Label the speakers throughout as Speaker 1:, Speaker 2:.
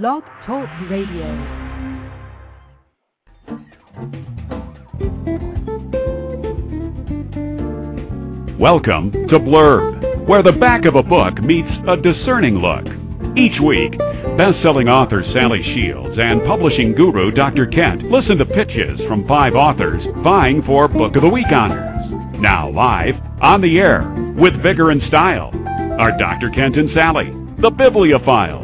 Speaker 1: Blog Talk Radio.
Speaker 2: Welcome to Blurb, where the back of a book meets a discerning look. Each week, best-selling author Sally Shields and publishing guru Dr. Kent listen to pitches from five authors vying for Book of the Week honors. Now live, on the air, with vigor and style, are Dr. Kent and Sally, the Bibliophiles.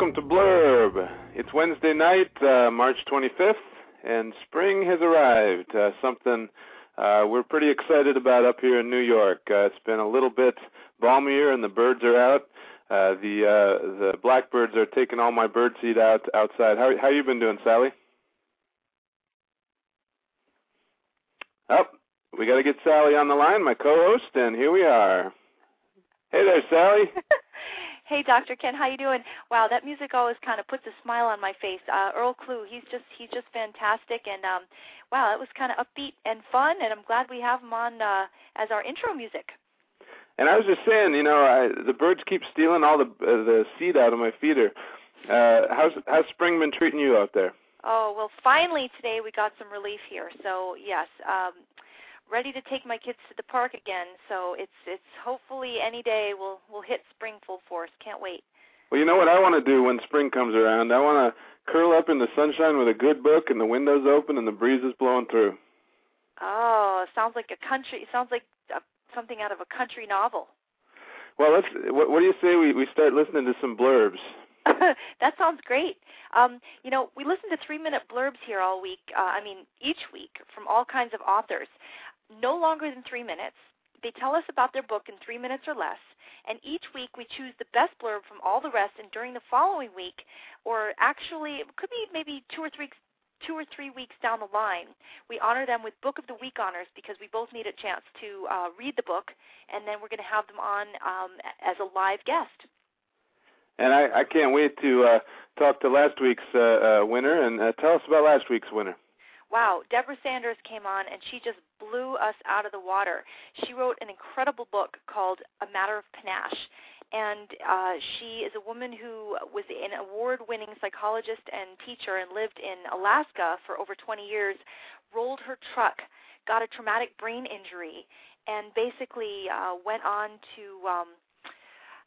Speaker 3: Welcome to Blurb. It's Wednesday night, uh, March 25th, and spring has arrived. Uh, something uh, we're pretty excited about up here in New York. Uh, it's been a little bit balmier, and the birds are out. Uh, the uh, the blackbirds are taking all my bird seed out outside. How how you been doing, Sally? Oh, we got to get Sally on the line, my co-host, and here we are. Hey there, Sally.
Speaker 4: Hey, Dr. Kent, how you doing? Wow, that music always kind of puts a smile on my face. Uh, Earl Klugh, he's just he's just fantastic, and um, wow, it was kind of upbeat and fun, and I'm glad we have him on uh, as our intro music.
Speaker 3: And I was just saying, you know, I, the birds keep stealing all the uh, the seed out of my feeder. Uh, how's how's spring been treating you out there?
Speaker 4: Oh well, finally today we got some relief here. So yes, um, ready to take my kids to the park again. So it's it's hopefully any day we'll we'll hit spring full force. Can't wait.
Speaker 3: Well, you know what I want to do when spring comes around? I want to curl up in the sunshine with a good book and the windows open and the breeze is blowing through.
Speaker 4: Oh, sounds like a country. Sounds like a, something out of a country novel.
Speaker 3: Well, let's. What, what do you say we we start listening to some blurbs?
Speaker 4: that sounds great. Um, you know, we listen to three-minute blurbs here all week. Uh, I mean, each week from all kinds of authors no longer than three minutes. They tell us about their book in three minutes or less, and each week we choose the best blurb from all the rest. And during the following week, or actually, it could be maybe two or three two or three weeks down the line, we honor them with Book of the Week honors because we both need a chance to uh, read the book, and then we're going to have them on um, as a live guest.
Speaker 3: And I, I can't wait to uh, talk to last week's uh, uh, winner and uh, tell us about last week's winner
Speaker 4: wow, Deborah Sanders came on and she just blew us out of the water. She wrote an incredible book called A Matter of Panache. And uh, she is a woman who was an award winning psychologist and teacher and lived in Alaska for over 20 years, rolled her truck, got a traumatic brain injury, and basically uh, went on to um,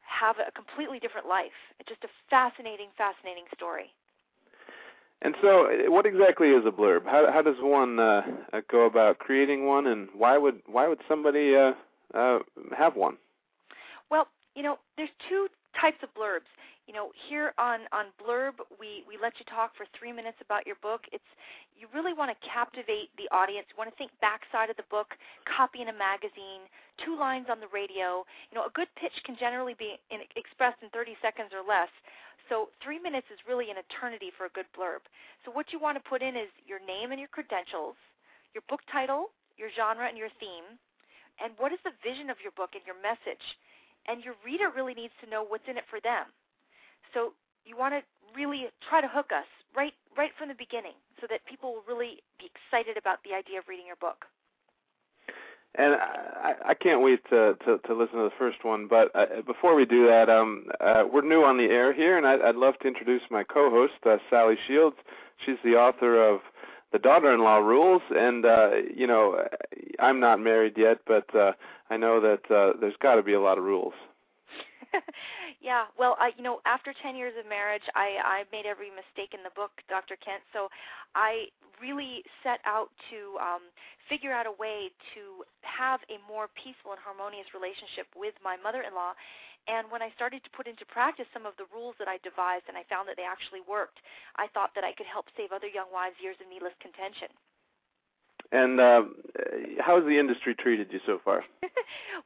Speaker 4: have a completely different life. It's just a fascinating, fascinating story.
Speaker 3: And so, what exactly is a blurb? How, how does one uh, uh, go about creating one, and why would why would somebody uh, uh, have one?
Speaker 4: Well, you know, there's two types of blurbs. You know, here on on Blurb, we we let you talk for three minutes about your book. It's you really want to captivate the audience. You want to think backside of the book, copy in a magazine, two lines on the radio. You know, a good pitch can generally be in, expressed in 30 seconds or less. So three minutes is really an eternity for a good blurb. So what you want to put in is your name and your credentials, your book title, your genre, and your theme, and what is the vision of your book and your message. And your reader really needs to know what's in it for them. So you want to really try to hook us right right from the beginning so that people will really be excited about the idea of reading your book
Speaker 3: and I, I can't wait to, to, to listen to the first one. But uh, before we do that, um, uh, we're new on the air here, and I'd, I'd love to introduce my co-host, uh, Sally Shields. She's the author of The Daughter-in-Law Rules, and uh, you know, I'm not married yet, but uh, I know that uh, there's got to be a lot of rules.
Speaker 4: yeah, well, I, you know, after 10 years of marriage, I I made every mistake in the book, Dr. Kent. So I really set out to um, figure out a way to have a more peaceful and harmonious relationship with my mother-in-law. And when I started to put into practice some of the rules that I devised, and I found that they actually worked, I thought that I could help save other young wives years of needless contention.
Speaker 3: And uh, how has the industry treated you so far?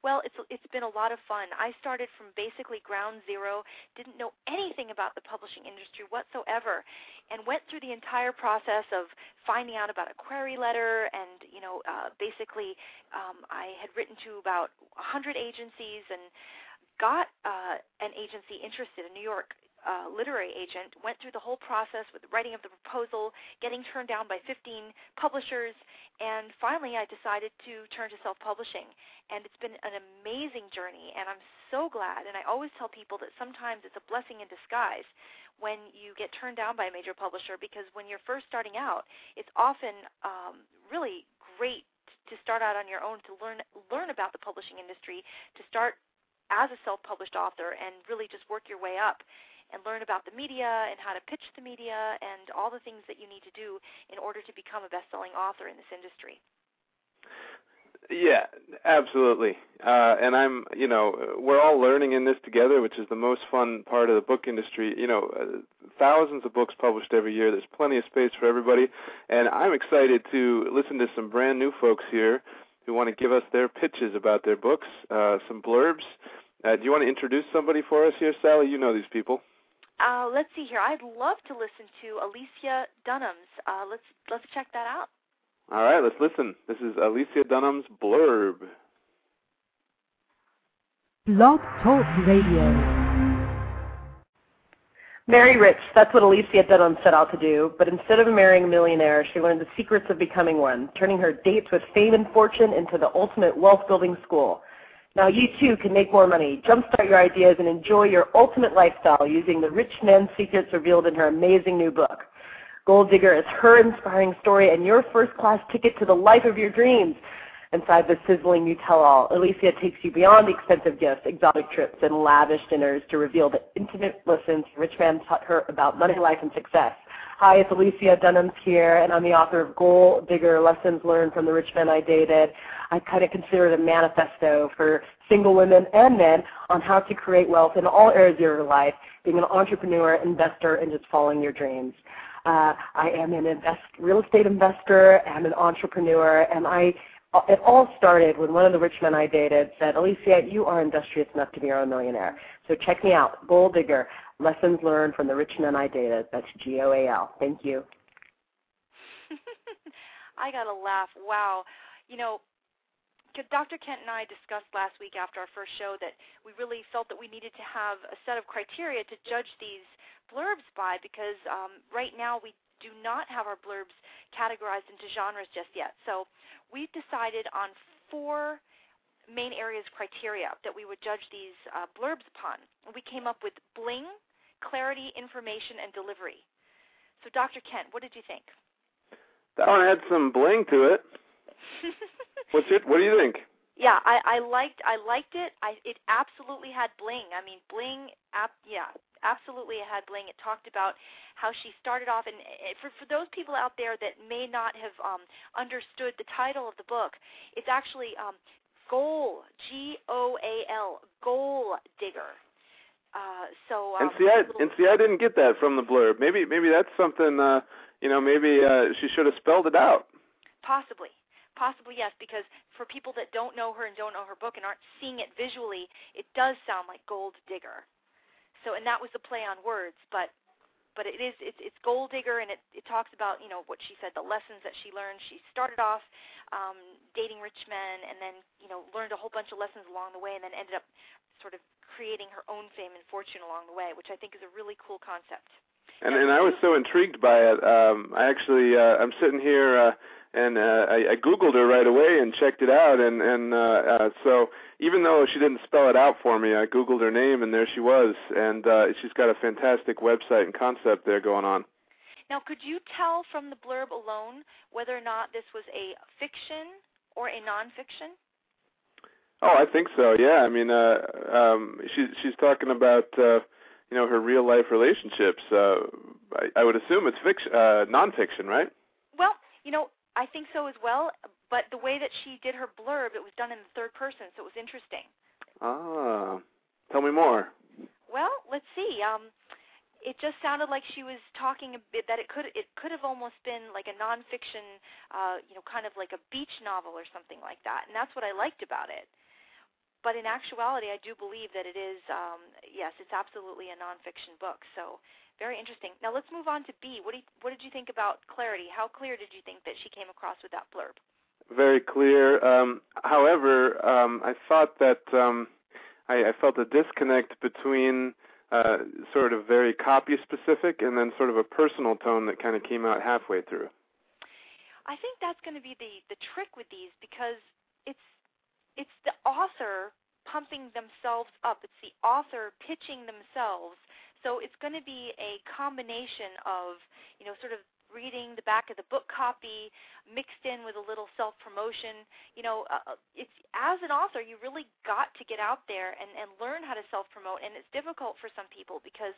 Speaker 4: well, it's it's been a lot of fun. I started from basically ground zero, didn't know anything about the publishing industry whatsoever, and went through the entire process of finding out about a query letter. And you know, uh, basically, um, I had written to about 100 agencies and got uh, an agency interested, a New York uh, literary agent, went through the whole process with the writing of the proposal, getting turned down by 15 publishers, and finally I decided to turn to self-publishing. And it's been an amazing journey, and I'm so glad. And I always tell people that sometimes it's a blessing in disguise when you get turned down by a major publisher because when you're first starting out, it's often um, really great to start out on your own to learn learn about the publishing industry, to start as a self-published author and really just work your way up and learn about the media and how to pitch the media and all the things that you need to do in order to become a best-selling author in this industry.
Speaker 3: Yeah, absolutely. Uh, and I'm, you know, we're all learning in this together, which is the most fun part of the book industry. You know, uh, thousands of books published every year. There's plenty of space for everybody, and I'm excited to listen to some brand new folks here who want to give us their pitches about their books, uh, some blurbs. Uh, do you want to introduce somebody for us here, Sally? You know these people.
Speaker 4: Uh, let's see here. I'd love to listen to Alicia Dunams'. Uh, let's let's check that out.
Speaker 3: All right, let's listen. This is Alicia Dunams' blurb.
Speaker 1: Blog Talk Radio.
Speaker 5: Marry rich, that's what Alicia Dunham set out to do, but instead of marrying a millionaire, she learned the secrets of becoming one, turning her dates with fame and fortune into the ultimate wealth building school. Now you too can make more money, jumpstart your ideas, and enjoy your ultimate lifestyle using the rich man's secrets revealed in her amazing new book. Goal Digger is her inspiring story and your first class ticket to the life of your dreams. Inside the sizzling new tell-all, Alicia takes you beyond expensive gifts, exotic trips, and lavish dinners to reveal the intimate lessons Rich Man taught her about money, life, and success. Hi, it's Alicia Dunams here, and I'm the author of Goal Digger, Lessons Learned from the Rich Men I Dated. I kind of consider it a manifesto for single women and men on how to create wealth in all areas of your life, being an entrepreneur, investor, and just following your dreams. Uh, I am an invest, real estate investor and an entrepreneur, and I it all started when one of the rich men I dated said, Alicia, you are industrious enough to be your own millionaire. So check me out, Goal Digger, Lessons Learned from the Rich Men I Dated. That's G-O-A-L. Thank you.
Speaker 4: I got to laugh. Wow. You know, Dr. Kent and I discussed last week after our first show that we really felt that we needed to have a set of criteria to judge these blurbs by because um, right now we do not have our blurbs categorized into genres just yet. So we've decided on four main areas criteria that we would judge these uh, blurbs upon. We came up with bling, clarity, information, and delivery. So Dr. Kent, what did you think?
Speaker 3: That one had some bling to it. What's it? What do you think?
Speaker 4: Yeah, I, I liked I liked it. I it absolutely had bling. I mean, bling. Ap, yeah, absolutely had bling. It talked about how she started off, and for for those people out there that may not have um, understood the title of the book, it's actually um, Goal G O A L Goal Digger. Uh, so
Speaker 3: um, and see, I and see, I didn't get that from the blurb. Maybe maybe that's something. Uh, you know, maybe uh, she should have spelled it out.
Speaker 4: Possibly, Possibly yes, because for people that don't know her and don't know her book and aren't seeing it visually, it does sound like Gold Digger. So, and that was the play on words, but but it is it's it's Goal Digger, and it it talks about you know what she said, the lessons that she learned. She started off um, dating rich men, and then you know learned a whole bunch of lessons along the way, and then ended up sort of creating her own fame and fortune along the way, which I think is a really cool concept.
Speaker 3: And and I was so intrigued by it. Um, I actually uh, I'm sitting here. Uh, and uh, I, I googled her right away and checked it out and and uh, uh, so even though she didn't spell it out for me I googled her name and there she was and uh, she's got a fantastic website and concept there going on
Speaker 4: now could you tell from the blurb alone whether or not this was a fiction or a nonfiction
Speaker 3: oh I think so yeah I mean uh, um, she's she's talking about uh, you know her real life relationships uh, I, I would assume it's fiction uh, nonfiction right
Speaker 4: well you know I think so as well. But the way that she did her blurb, it was done in the third person, so it was interesting.
Speaker 3: Ah, tell me more.
Speaker 4: Well, let's see. Um, it just sounded like she was talking a bit that it could it could have almost been like a nonfiction, uh, you know, kind of like a beach novel or something like that, and that's what I liked about it. But in actuality, I do believe that it is. Um, yes, it's absolutely a nonfiction book. So very interesting. Now let's move on to B. What, you, what did you think about clarity? How clear did you think that she came across with that blurb?
Speaker 3: Very clear. Um, however, um, I thought that um, I, I felt a disconnect between uh, sort of very copy specific, and then sort of a personal tone that kind of came out halfway through.
Speaker 4: I think that's going to be the the trick with these because it's it's the author pumping themselves up. It's the author pitching themselves. So it's going to be a combination of, you know, sort of reading the back of the book copy mixed in with a little self promotion. You know, uh, uh, it's as an author, you really got to get out there and, and learn how to self promote. And it's difficult for some people because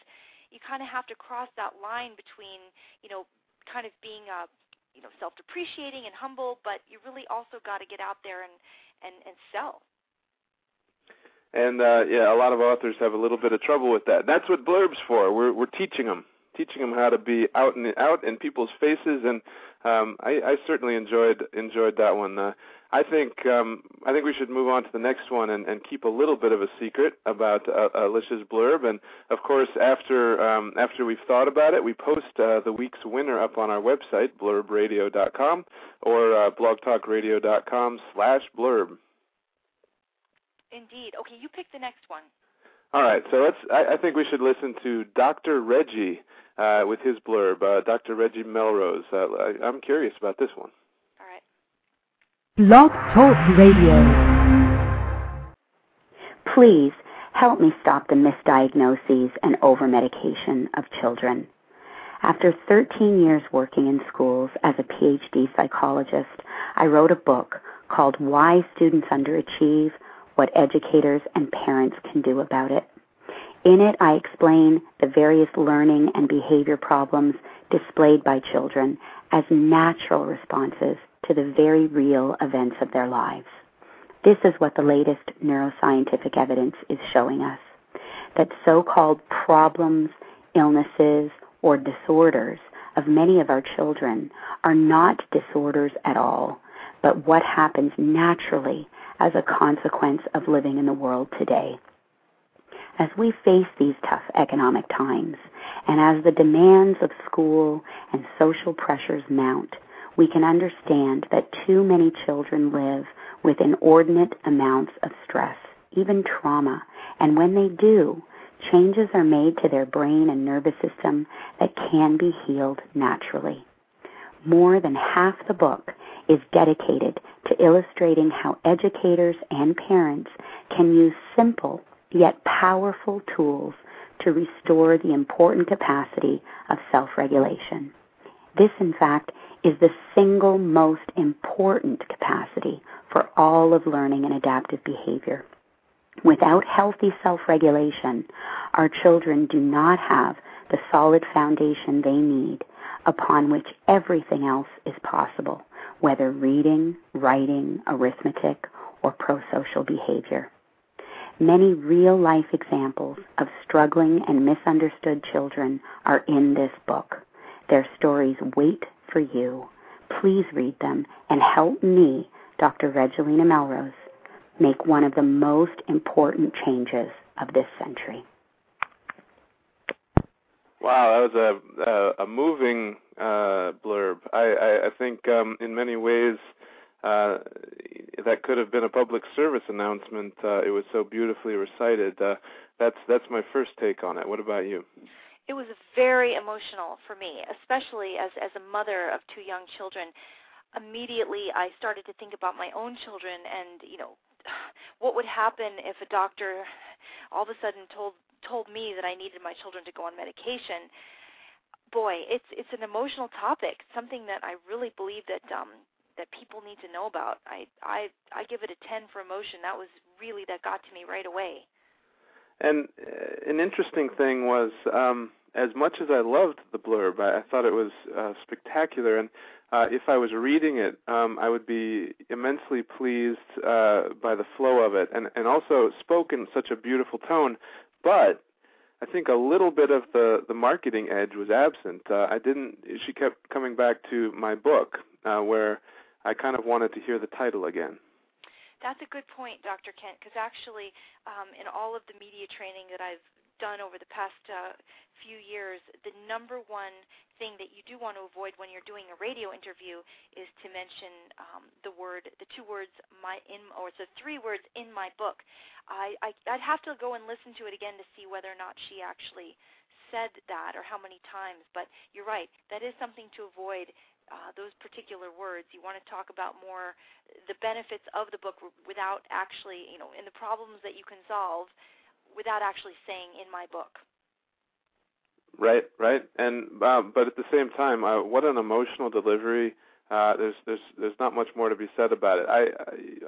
Speaker 4: you kind of have to cross that line between, you know, kind of being a, uh, you know, self depreciating and humble, but you really also got to get out there and and and sell.
Speaker 3: And uh, yeah, a lot of authors have a little bit of trouble with that. That's what blurbs for. We're we're teaching them, teaching them how to be out and out in people's faces. And um, I, I certainly enjoyed enjoyed that one. Uh, I think um, I think we should move on to the next one and, and keep a little bit of a secret about uh, Alicia's blurb. And of course, after um, after we've thought about it, we post uh, the week's winner up on our website, blurbradio.com or uh, blogtalkradio.com slash blurb.
Speaker 4: Indeed. Okay, you pick the next one.
Speaker 3: All right, so let's. I, I think we should listen to Dr. Reggie uh, with his blurb. Uh, Dr. Reggie Melrose. Uh, I, I'm curious about this one.
Speaker 1: Blog Talk Radio.
Speaker 6: Please help me stop the misdiagnoses and overmedication of children. After 13 years working in schools as a PhD psychologist, I wrote a book called Why Students Underachieve what educators and parents can do about it. In it, I explain the various learning and behavior problems displayed by children as natural responses to the very real events of their lives. This is what the latest neuroscientific evidence is showing us that so called problems, illnesses, or disorders of many of our children are not disorders at all, but what happens naturally as a consequence of living in the world today. As we face these tough economic times, and as the demands of school and social pressures mount, we can understand that too many children live with inordinate amounts of stress, even trauma, and when they do, changes are made to their brain and nervous system that can be healed naturally. More than half the book is dedicated to illustrating how educators and parents can use simple yet powerful tools to restore the important capacity of self regulation. This, in fact, is the single most important capacity for all of learning and adaptive behavior. Without healthy self regulation, our children do not have the solid foundation they need upon which everything else is possible whether reading, writing, arithmetic, or prosocial behavior. Many real life examples of struggling and misunderstood children are in this book. Their stories wait for you. Please read them and help me, Dr. Regalena Melrose, make one of the most important changes of this century.
Speaker 3: Wow, that was a a, a moving uh, blurb. I, I, I think um, in many ways uh, that could have been a public service announcement. Uh, it was so beautifully recited. Uh, that's that's my first take on it. What about you?
Speaker 4: It was very emotional for me, especially as as a mother of two young children. Immediately, I started to think about my own children, and you know, what would happen if a doctor all of a sudden told told me that I needed my children to go on medication boy, it's it's an emotional topic, something that I really believe that um that people need to know about. I I I give it a 10 for emotion. That was really that got to me right away.
Speaker 3: And uh, an interesting thing was um as much as I loved the blurb, I, I thought it was uh, spectacular and uh, if I was reading it, um, I would be immensely pleased uh, by the flow of it, and and also spoke in such a beautiful tone. But I think a little bit of the the marketing edge was absent. Uh, I didn't. She kept coming back to my book, uh, where I kind of wanted to hear the title again.
Speaker 4: That's a good point, Dr. Kent, because actually, um, in all of the media training that I've done over the past uh, few years, the number one thing that you do want to avoid when you're doing a radio interview is to mention um, the word, the two words, my in, or the three words in my book. I, I I'd have to go and listen to it again to see whether or not she actually said that or how many times. But you're right, that is something to avoid. Uh, those particular words. You want to talk about more the benefits of the book without actually, you know, in the problems that you can solve without actually saying in my book.
Speaker 3: Right, right, and uh, but at the same time, uh, what an emotional delivery. Uh, there's there's there's not much more to be said about it. I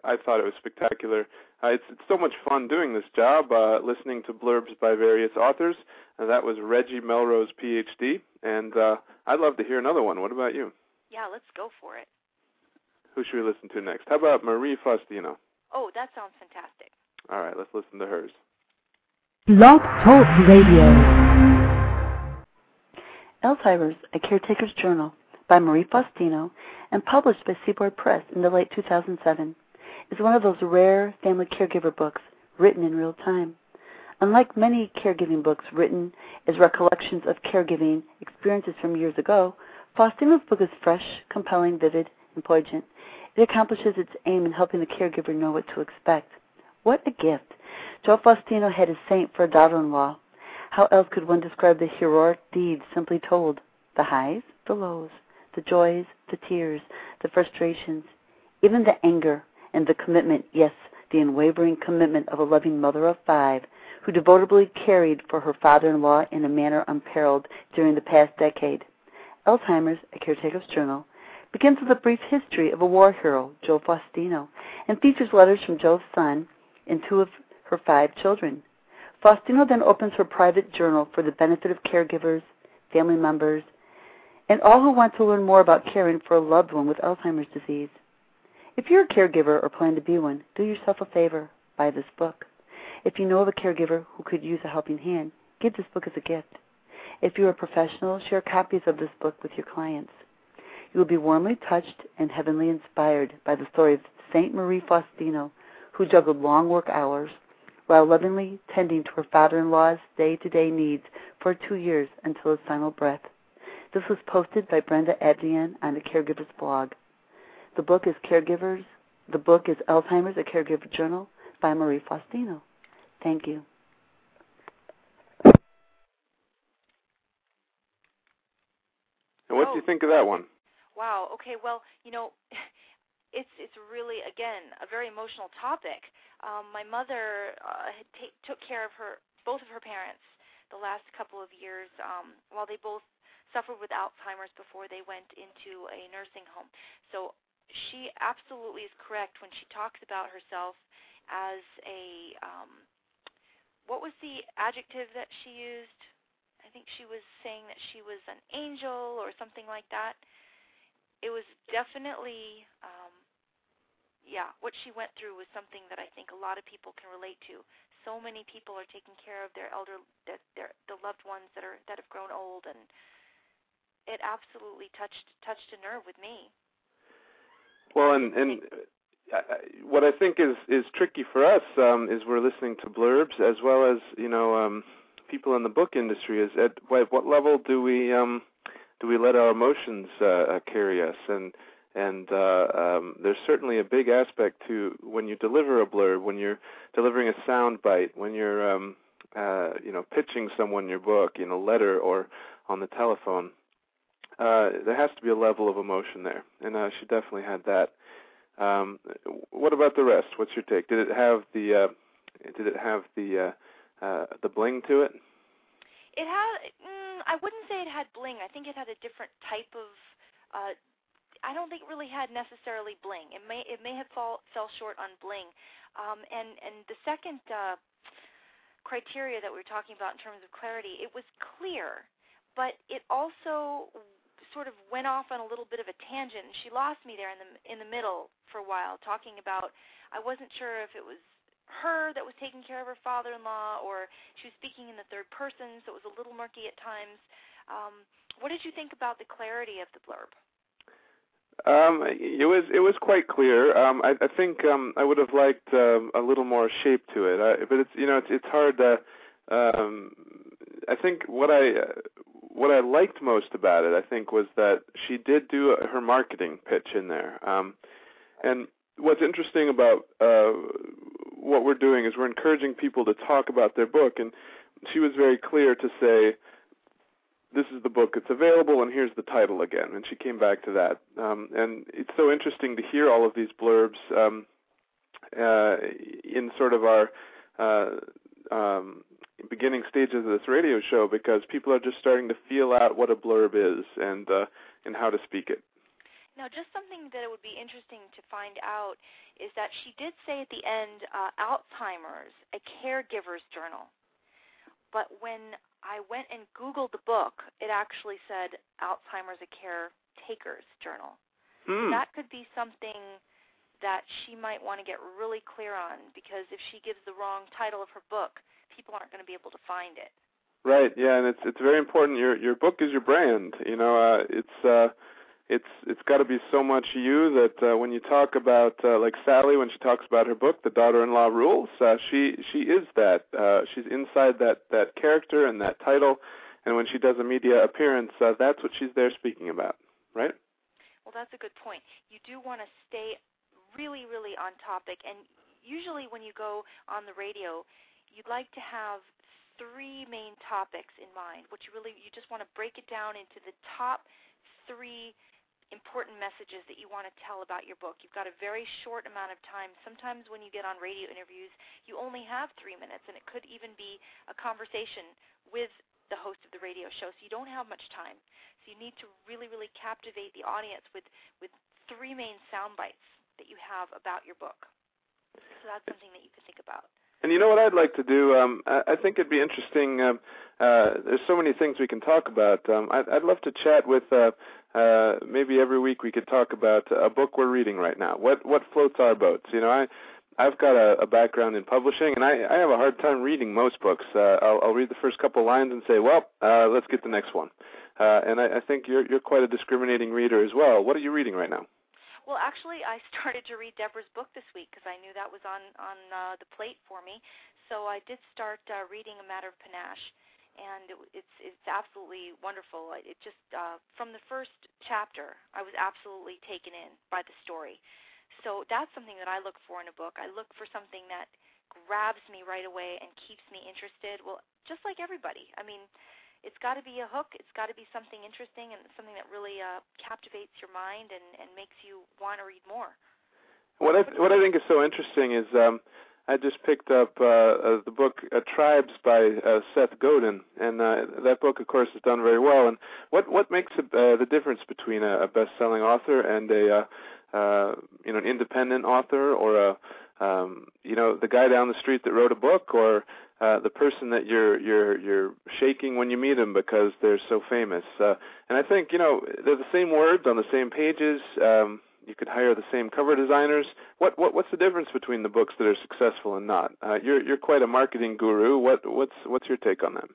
Speaker 3: I, I thought it was spectacular. Uh, it's it's so much fun doing this job, uh, listening to blurbs by various authors. And that was Reggie Melrose, PhD, and uh, I'd love to hear another one. What about you?
Speaker 4: Yeah, let's go for it.
Speaker 3: Who should we listen to next? How about Marie Faustino?
Speaker 4: Oh, that sounds fantastic.
Speaker 3: All right, let's listen to hers.
Speaker 1: Blog Talk Radio.
Speaker 7: Alzheimer's, A Caretaker's Journal by Marie Faustino and published by Seaboard Press in the late 2007, is one of those rare family caregiver books written in real time. Unlike many caregiving books written as recollections of caregiving experiences from years ago, Faustino's book is fresh, compelling, vivid, and poignant. It accomplishes its aim in helping the caregiver know what to expect. What a gift! Joe Faustino had a saint for a daughter-in-law, how else could one describe the heroic deeds simply told? The highs, the lows, the joys, the tears, the frustrations, even the anger and the commitment, yes, the unwavering commitment of a loving mother of five who devotedly cared for her father in law in a manner unparalleled during the past decade. Alzheimer's, a caretaker's journal, begins with a brief history of a war hero, Joe Faustino, and features letters from Joe's son and two of her five children. Faustino then opens her private journal for the benefit of caregivers, family members, and all who want to learn more about caring for a loved one with Alzheimer's disease. If you're a caregiver or plan to be one, do yourself a favor. Buy this book. If you know of a caregiver who could use a helping hand, give this book as a gift. If you're a professional, share copies of this book with your clients. You will be warmly touched and heavenly inspired by the story of Saint Marie Faustino, who juggled long work hours while lovingly tending to her father-in-law's day-to-day needs for two years until his final breath. This was posted by Brenda Adrian on the Caregivers blog. The book is Caregivers. The book is Alzheimer's: A Caregiver Journal by Marie Faustino. Thank you.
Speaker 3: And what oh. do you think of that one?
Speaker 4: Wow. Okay. Well, you know, it's it's really again a very emotional topic. Um, my mother uh, had ta- took care of her both of her parents the last couple of years um, while they both suffered with Alzheimer's before they went into a nursing home. So she absolutely is correct when she talks about herself as a um, what was the adjective that she used? I think she was saying that she was an angel or something like that. It was definitely um, yeah, what she went through was something that I think a lot of people can relate to. So many people are taking care of their elder, their, their the loved ones that are that have grown old, and it absolutely touched touched a nerve with me.
Speaker 3: Well, and and what I think is is tricky for us um, is we're listening to blurbs as well as you know um, people in the book industry. Is at what, level do we um, do we let our emotions uh, carry us and and uh, um, there's certainly a big aspect to when you deliver a blurb, when you're delivering a sound bite, when you're um, uh, you know pitching someone your book in a letter or on the telephone. Uh, there has to be a level of emotion there, and uh, she definitely had that. Um, what about the rest? What's your take? Did it have the uh, did it have the uh, uh, the bling to it?
Speaker 4: It had. Mm, I wouldn't say it had bling. I think it had a different type of uh, I don't think it really had necessarily bling. It may it may have fall fell short on bling. Um, and and the second uh, criteria that we were talking about in terms of clarity, it was clear, but it also sort of went off on a little bit of a tangent. And she lost me there in the in the middle for a while, talking about I wasn't sure if it was her that was taking care of her father-in-law, or she was speaking in the third person, so it was a little murky at times. Um, what did you think about the clarity of the blurb?
Speaker 3: Um, it was it was quite clear. Um, I, I think um, I would have liked um, a little more shape to it, I, but it's you know it's it's hard to um, I think what I uh, what I liked most about it, I think, was that she did do her marketing pitch in there. Um, and what's interesting about uh, what we're doing is we're encouraging people to talk about their book, and she was very clear to say, "This is the book; it's available, and here's the title again." And she came back to that, um, and it's so interesting to hear all of these blurbs um, uh, in sort of our uh, um, beginning stages of this radio show because people are just starting to feel out what a blurb is and uh, and how to speak it.
Speaker 4: Now, just something that it would be interesting to find out is that she did say at the end, uh, Alzheimer's, a caregiver's journal. But when I went and Googled the book, it actually said Alzheimer's, a caretaker's journal.
Speaker 3: Hmm.
Speaker 4: That could be something that she might want to get really clear on because if she gives the wrong title of her book, people aren't going to be able to find it.
Speaker 3: Right. Yeah, and it's it's very important. Your your book is your brand. You know, uh, it's uh, it's it's got to be so much you that uh, when you talk about uh, like Sally when she talks about her book The Daughter-in-Law Rules uh, she she is that uh, she's inside that that character and that title and when she does a media appearance uh, that's what she's there speaking about right?
Speaker 4: Well that's a good point. You do want to stay really really on topic and usually when you go on the radio you'd like to have three main topics in mind which you really you just want to break it down into the top three important messages that you want to tell about your book. You've got a very short amount of time. Sometimes when you get on radio interviews, you only have three minutes, and it could even be a conversation with the host of the radio show, so you don't have much time. So you need to really, really captivate the audience with, with three main sound bites that you have about your book. So that's something that you can think about.
Speaker 3: And you know what I'd like to do? Um, I, I think it'd be interesting. Um, uh, there's so many things we can talk about. Um, I'd, I'd love to chat with uh, uh, maybe every week we could talk about a book we're reading right now. What what floats our boats? You know, I I've got a, a background in publishing, and I, I have a hard time reading most books. Uh, I'll, I'll read the first couple lines and say, well, uh, let's get the next one. Uh, and I, I think you're you're quite a discriminating reader as well. What are you reading right now?
Speaker 4: Well, actually, I started to read Deborah's book this week because I knew that was on on uh, the plate for me. So I did start uh, reading A Matter of Panache and it, it's it's absolutely wonderful. It just uh, from the first chapter, I was absolutely taken in by the story. So that's something that I look for in a book. I look for something that grabs me right away and keeps me interested. Well, just like everybody. I mean, it's got to be a hook. It's got to be something interesting and something that really uh, captivates your mind and, and makes you want to read more.
Speaker 3: What I what I think is so interesting is um, I just picked up uh, uh, the book uh, Tribes by uh, Seth Godin, and uh, that book, of course, has done very well. And what what makes uh, the difference between a, a best-selling author and a uh, uh, you know an independent author, or a um, you know the guy down the street that wrote a book, or uh, the person that you're you're you're shaking when you meet them because they're so famous. Uh, and I think you know they're the same words on the same pages. Um, you could hire the same cover designers. What what what's the difference between the books that are successful and not? Uh, you're you're quite a marketing guru. What what's what's your take on that?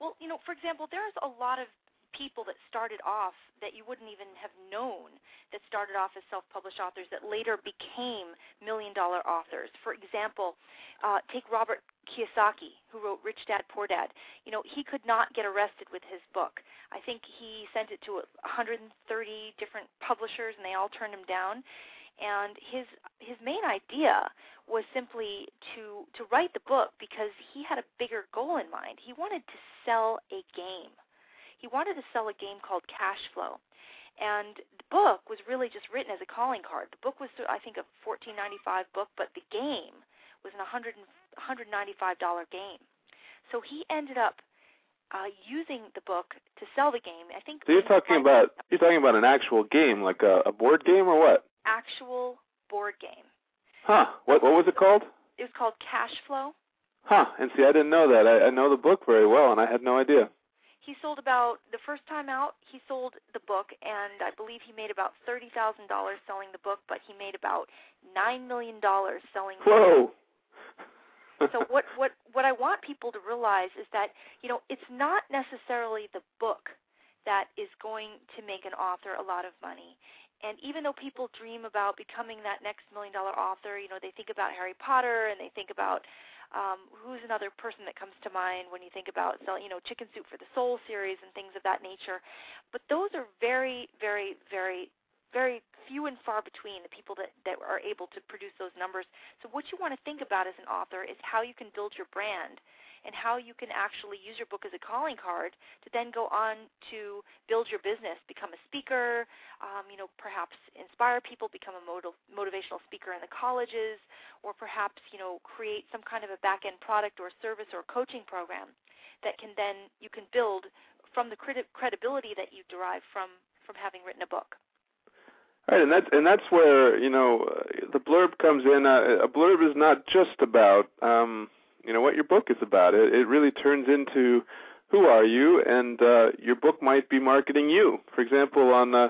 Speaker 4: Well, you know, for example, there's a lot of people that started off that you wouldn't even have known that started off as self-published authors that later became million-dollar authors. For example, uh, take Robert Kiyosaki, who wrote Rich Dad Poor Dad. You know, he could not get arrested with his book. I think he sent it to 130 different publishers, and they all turned him down. And his his main idea was simply to to write the book because he had a bigger goal in mind. He wanted to sell a game. He wanted to sell a game called Cash Flow. And the book was really just written as a calling card. The book was, I think, a $14.95 book, but the game was an 100 $195 game. So he ended up uh, using the book to sell the game. I think.
Speaker 3: So you're talking about you're talking about an actual game, like a, a board game, or what?
Speaker 4: Actual board game.
Speaker 3: Huh. What what was it called?
Speaker 4: It was called Cash Flow.
Speaker 3: Huh. And see, I didn't know that. I, I know the book very well, and I had no idea.
Speaker 4: He sold about the first time out. He sold the book, and I believe he made about thirty thousand dollars selling the book, but he made about nine million dollars selling.
Speaker 3: Whoa.
Speaker 4: so what what what I want people to realize is that you know it's not necessarily the book that is going to make an author a lot of money. And even though people dream about becoming that next million dollar author, you know, they think about Harry Potter and they think about Um, who's another person that comes to mind when you think about you know, Chicken Soup for the Soul series and things of that nature? But those are very, very, very very few and far between the people that, that are able to produce those numbers. So what you want to think about as an author is how you can build your brand and how you can actually use your book as a calling card to then go on to build your business, become a speaker, um, you know, perhaps inspire people, become a motiv- motivational speaker in the colleges, or perhaps you know create some kind of a back end product or service or coaching program that can then you can build from the credi- credibility that you derive from from having written a book.
Speaker 3: Right, and that's and that's where you know the blurb comes in. Uh, a blurb is not just about um, you know what your book is about. It, it really turns into who are you, and uh, your book might be marketing you. For example, on uh,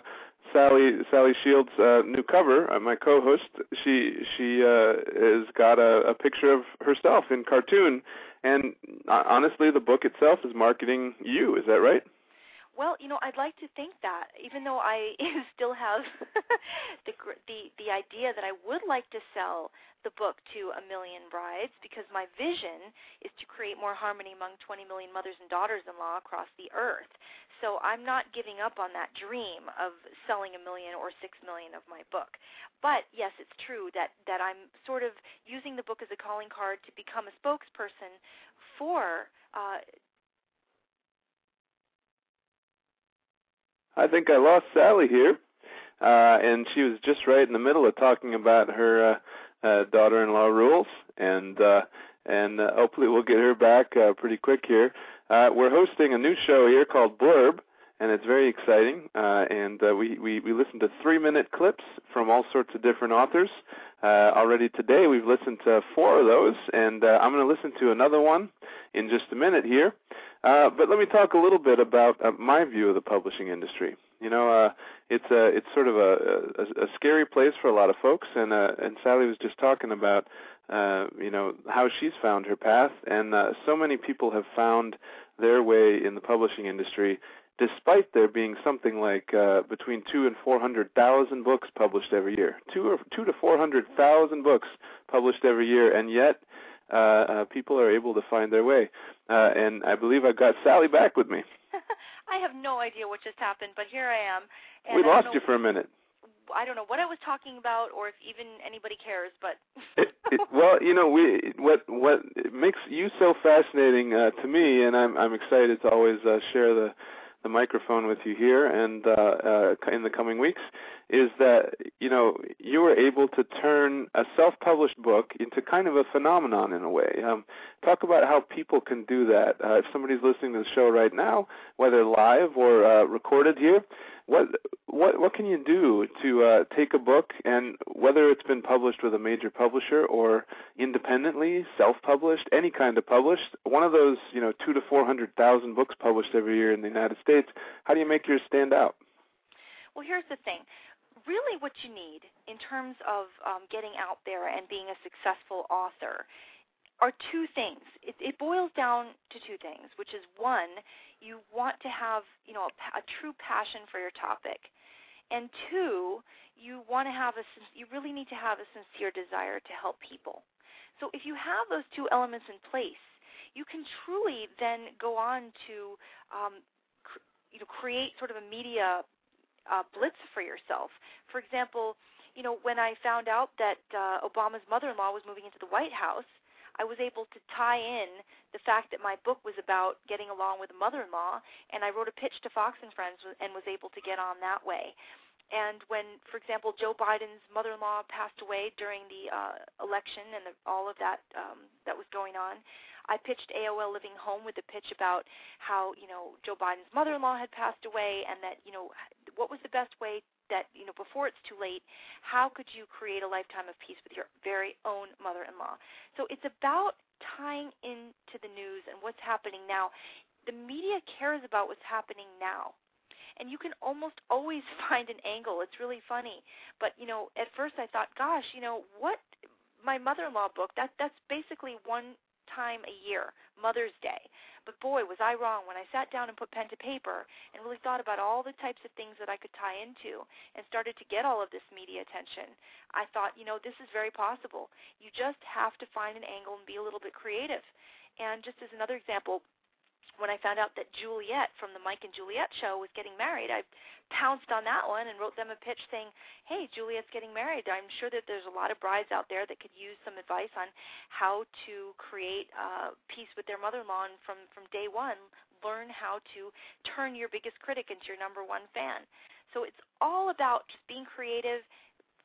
Speaker 3: Sally Sally Shields' uh, new cover, uh, my co-host, she she uh, has got a, a picture of herself in cartoon, and uh, honestly, the book itself is marketing you. Is that right?
Speaker 4: Well, you know, I'd like to think that, even though I still have the the the idea that I would like to sell the book to a million brides, because my vision is to create more harmony among 20 million mothers and daughters-in-law across the earth. So I'm not giving up on that dream of selling a million or six million of my book. But yes, it's true that that I'm sort of using the book as a calling card to become a spokesperson for uh,
Speaker 3: I think I lost Sally here, uh, and she was just right in the middle of talking about her uh, uh, daughter-in-law rules, and uh, and uh, hopefully we'll get her back uh, pretty quick here. Uh, we're hosting a new show here called Blurb, and it's very exciting. Uh, and uh, we, we we listen to three-minute clips from all sorts of different authors. Uh, already today, we've listened to four of those, and uh, I'm going to listen to another one in just a minute here. Uh, but let me talk a little bit about uh, my view of the publishing industry. You know, it's a it's sort of a, a, a scary place for a lot of folks, and and Sally was just talking about uh, you know how she's found her path, and uh, so many people have found their way in the publishing industry, despite there being something like uh, between two and four hundred thousand books published every year, two or two to four hundred thousand books published every year, and yet uh, uh, people are able to find their way. Uh, and I believe I've got Sally back with me.
Speaker 4: I have no idea what just happened, but here I am. And
Speaker 3: we lost you for a minute.
Speaker 4: I don't know what I was talking about, or if even anybody cares. But
Speaker 3: it, it, well, you know, we what what makes you so fascinating uh, to me, and I'm I'm excited to always uh, share the the microphone with you here and uh, uh, in the coming weeks is that you know you were able to turn a self-published book into kind of a phenomenon in a way. Um, talk about how people can do that. Uh, if somebody's listening to the show right now, whether live or uh, recorded here, what what what can you do to uh, take a book and whether it's been published with a major publisher or independently, self-published, any kind of published, one of those you know two to four hundred thousand books published every year in the United States. How do you make yours stand out?
Speaker 4: Well, here's the thing. Really, what you need in terms of um, getting out there and being a successful author are two things. It, it boils down to two things, which is one, you want to have you know a, a true passion for your topic, and two, you want to have a you really need to have a sincere desire to help people. So if you have those two elements in place, you can truly then go on to um, cr- you know create sort of a media uh, blitz for yourself. For example, you know when I found out that uh, Obama's mother-in-law was moving into the White House I was able to tie in the fact that my book was about getting along with a mother-in-law, and I wrote a pitch to Fox and Friends and was able to get on that way. And when, for example, Joe Biden's mother-in-law passed away during the uh, election and the, all of that um, that was going on, I pitched AOL Living Home with a pitch about how you know Joe Biden's mother-in-law had passed away, and that you know what was the best way that you know before it's too late how could you create a lifetime of peace with your very own mother-in-law? So it's about tying into the news and what's happening now. The media cares about what's happening now. And you can almost always find an angle. It's really funny. But you know at first i thought gosh you know what my mother-in-law book that that's basically one time a year mother's day But boy, was I wrong when I sat down and put pen to paper and really thought about all the types of things that I could tie into and started to get all of this media attention. I thought, you know, this is very possible. You just have to find an angle and be a little bit creative. And just as another example, when I found out that Juliet from the Mike and Juliet show was getting married, I pounced on that one and wrote them a pitch saying, "Hey, Juliet's getting married. I'm sure that there's a lot of brides out there that could use some advice on how to create uh, peace with their mother-in-law and from from day one learn how to turn your biggest critic into your number one fan." So it's all about just being creative,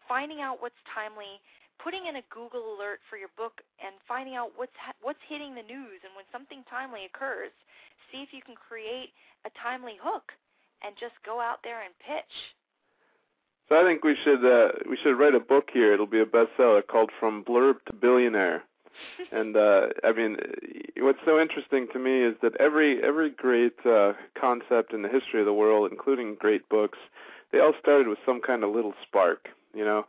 Speaker 4: finding out what's timely, putting in a Google alert for your book and finding out what's ha- what's hitting the news and when something timely occurs, see if you can create a timely hook and just go out there and pitch.
Speaker 3: So I think we should uh, we should write a book here. It'll be a bestseller called From Blurb to Billionaire. and uh, I mean, what's so interesting to me is that every every great uh, concept in the history of the world, including great books, they all started with some kind of little spark. You know,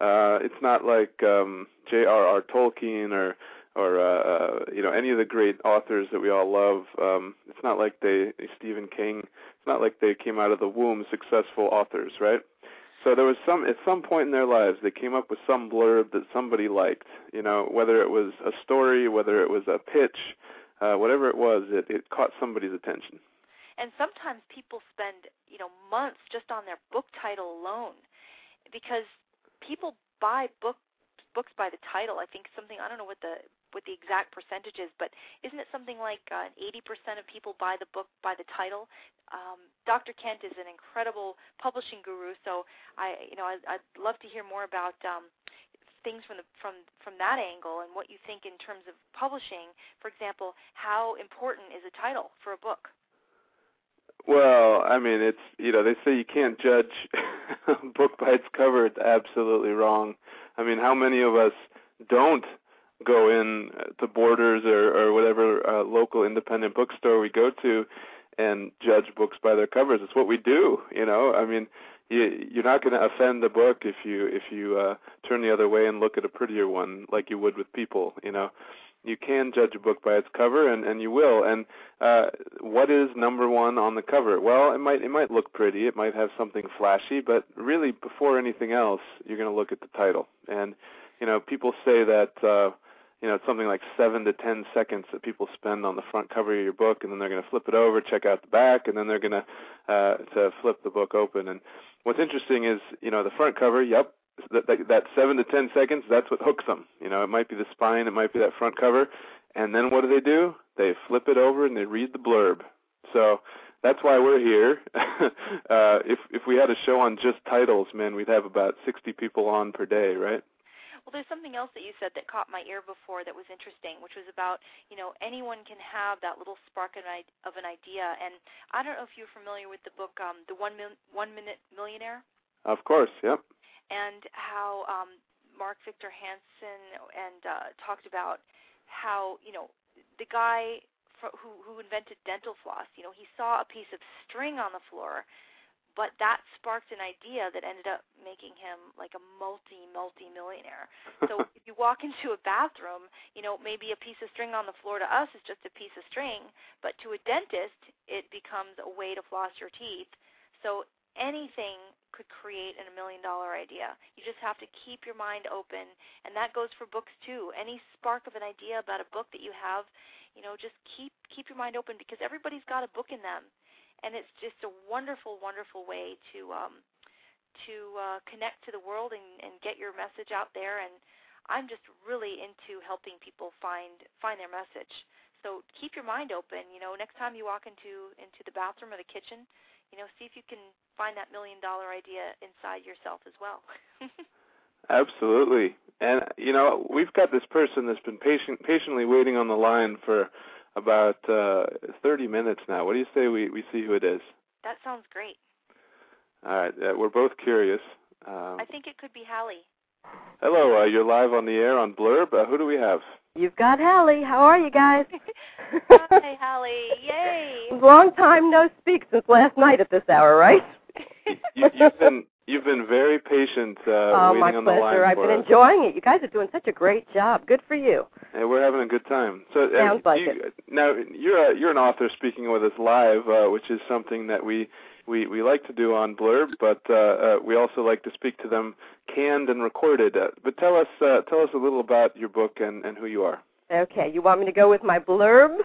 Speaker 3: uh, it's not like um, J.R.R. Tolkien or or uh, uh, you know any of the great authors that we all love. Um, it's not like they Stephen King. It's not like they came out of the womb successful authors, right? So there was some at some point in their lives they came up with some blurb that somebody liked. You know, whether it was a story, whether it was a pitch, uh, whatever it was, it, it caught somebody's attention.
Speaker 4: And sometimes people spend you know months just on their book title alone because people buy book books by the title. I think something I don't know what the what the exact percentage is, but isn't it something like uh, 80% of people buy the book by the title? Um, Dr. Kent is an incredible publishing guru, so I you know I, I'd love to hear more about um, things from the from from that angle and what you think in terms of publishing. For example, how important is a title for a book?
Speaker 3: Well, I mean, it's you know they say you can't judge book by its cover. It's absolutely wrong. I mean, how many of us don't go in to Borders or or whatever uh, local independent bookstore we go to and judge books by their covers? It's what we do. You know, I mean, you, you're not going to offend the book if you if you uh, turn the other way and look at a prettier one like you would with people. You know you can judge a book by its cover and and you will. And uh what is number 1 on the cover? Well it might it might look pretty. It might have something flashy but really before anything else you're going to look at the title. And you know people say that uh you know it's something like 7 to 10 seconds that people spend on the front cover of your book and then they're going to flip it over check out the back and then they're going to uh to flip the book open. And what's interesting is you know the front cover yep that, that that seven to ten seconds, that's what hooks them. You know, it might be the spine, it might be that front cover, and then what do they do? They flip it over and they read the blurb. So that's why we're here. uh, if if we had a show on just titles, man, we'd have about sixty people on per day, right?
Speaker 4: Well, there's something else that you said that caught my ear before that was interesting, which was about you know anyone can have that little spark of an, of an idea. And I don't know if you're familiar with the book um, The One Mil- One Minute Millionaire.
Speaker 3: Of course, yep
Speaker 4: and how um, Mark Victor Hansen and uh, talked about how you know the guy fr- who who invented dental floss. You know, he saw a piece of string on the floor, but that sparked an idea that ended up making him like a multi multi millionaire. So if you walk into a bathroom, you know, maybe a piece of string on the floor to us is just a piece of string, but to a dentist, it becomes a way to floss your teeth. So anything could create a million dollar idea. You just have to keep your mind open, and that goes for books too. Any spark of an idea about a book that you have, you know, just keep keep your mind open because everybody's got a book in them, and it's just a wonderful, wonderful way to um, to uh, connect to the world and, and get your message out there. And I'm just really into helping people find find their message. So keep your mind open. You know, next time you walk into into the bathroom or the kitchen you know, see if you can find that million dollar idea inside yourself as well.
Speaker 3: Absolutely. And you know, we've got this person that's been patient patiently waiting on the line for about uh 30 minutes now. What do you say we we see who it is?
Speaker 4: That sounds great.
Speaker 3: All right, uh, we're both curious. Um,
Speaker 4: I think it could be Hallie.
Speaker 3: Hello, uh, you're live on the air on Blurb. Uh, who do we have?
Speaker 5: You've got Hallie. How are you guys?
Speaker 4: Hi, Hallie. Yay.
Speaker 5: Long time no speak since last night at this hour, right?
Speaker 3: you, you've been You've been very patient uh,
Speaker 8: oh,
Speaker 3: waiting
Speaker 8: my
Speaker 3: on
Speaker 8: pleasure.
Speaker 3: the line
Speaker 8: I've been
Speaker 3: us.
Speaker 8: enjoying it. You guys are doing such a great job. Good for you.
Speaker 3: Hey, we're having a good time. So uh,
Speaker 8: Sounds like
Speaker 3: you,
Speaker 8: it.
Speaker 3: Now you're a, you're an author speaking with us live, uh, which is something that we we we like to do on Blurb, but uh, uh, we also like to speak to them canned and recorded. Uh, but tell us uh, tell us a little about your book and, and who you are.
Speaker 8: Okay, you want me to go with my blurb?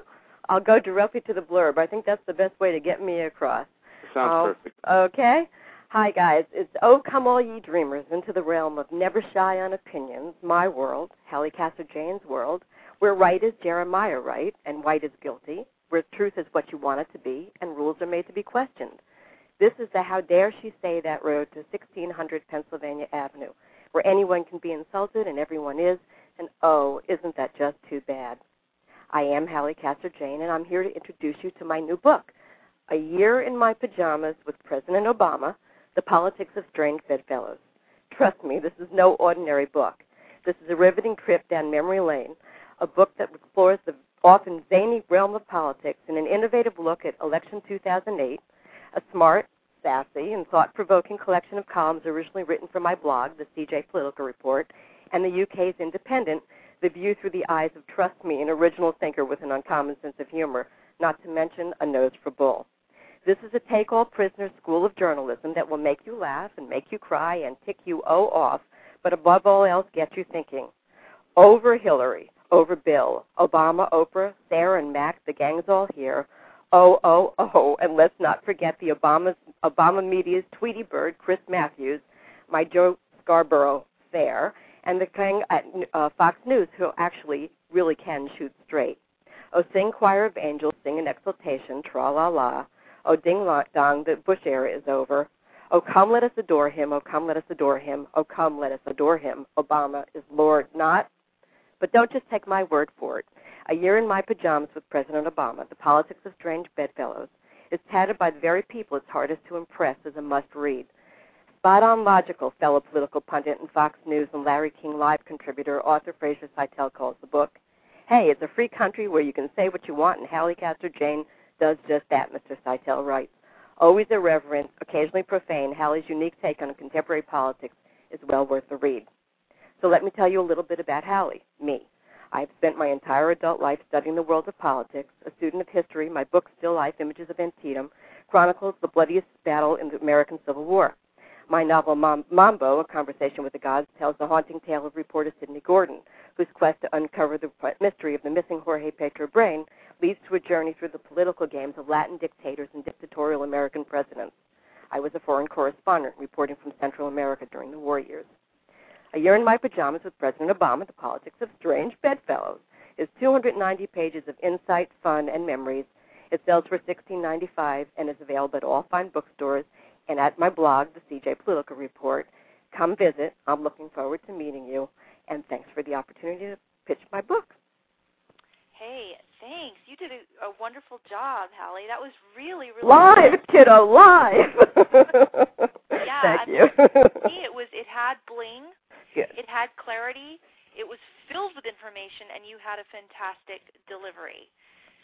Speaker 8: I'll go directly to the blurb. I think that's the best way to get me across.
Speaker 3: Sounds
Speaker 8: Oh,
Speaker 3: perfect.
Speaker 8: Okay. Hi, guys. It's Oh Come All Ye Dreamers into the realm of never shy on opinions, my world, Hallie Casser Jane's world, where right is Jeremiah Wright and white is guilty, where truth is what you want it to be and rules are made to be questioned. This is the How Dare She Say That road to 1600 Pennsylvania Avenue, where anyone can be insulted and everyone is, and oh, isn't that just too bad? I am Hallie Casser Jane, and I'm here to introduce you to my new book, A Year in My Pajamas with President Obama The Politics of Strange Bedfellows. Trust me, this is no ordinary book. This is a riveting trip down memory lane, a book that explores the often zany realm of politics in an innovative look at election 2008, a smart, sassy, and thought provoking collection of columns originally written for my blog, the CJ Political Report, and the UK's Independent, The View Through the Eyes of Trust Me, an original thinker with an uncommon sense of humor, not to mention a nose for bull. This is a take all prisoner school of journalism that will make you laugh and make you cry and tick you oh off, but above all else get you thinking. Over Hillary, over Bill, Obama, Oprah, Sarah, and Mac, the gang's all here. Oh, oh, oh, and let's not forget the Obama, Obama media's Tweety Bird, Chris Matthews, my Joe Scarborough fair, and the gang at uh, Fox News who actually really can shoot straight. Oh, sing choir of angels, sing in exultation, tra la la. Oh, ding dong, the Bush era is over. Oh, come, let us adore him. Oh, come, let us adore him. Oh, come, let us adore him. Obama is Lord, not. But don't just take my word for it. A Year in My Pajamas with President Obama, The Politics of Strange Bedfellows, is touted by the very people it's hardest to impress as a must read. Spot on logical, fellow political pundit and Fox News and Larry King Live contributor author Fraser Seitel calls the book. Hey, it's a free country where you can say what you want, and Hallie Casser Jane does just that, Mr. Seitel writes. Always irreverent, occasionally profane, Hallie's unique take on contemporary politics is well worth the read. So let me tell you a little bit about Hallie, me. I've spent my entire adult life studying the world of politics, a student of history. My book, Still Life Images of Antietam, chronicles the bloodiest battle in the American Civil War. My novel, Mambo, A Conversation with the Gods, tells the haunting tale of reporter Sidney Gordon, whose quest to uncover the mystery of the missing Jorge Petro brain leads to a journey through the political games of Latin dictators and dictatorial American presidents. I was a foreign correspondent reporting from Central America during the war years. A Year in My Pajamas with President Obama, The Politics of Strange Bedfellows, is 290 pages of insight, fun, and memories. It sells for $16.95 and is available at all fine bookstores and at my blog, The CJ Political Report. Come visit. I'm looking forward to meeting you. And thanks for the opportunity to pitch my book.
Speaker 4: Hey, thanks. You did a, a wonderful job, Hallie. That was really, really
Speaker 8: Live, kiddo, live.
Speaker 4: Yeah,
Speaker 8: Thank
Speaker 4: I
Speaker 8: you.
Speaker 4: Me, it was. It had bling.
Speaker 8: Good.
Speaker 4: It had clarity. It was filled with information, and you had a fantastic delivery.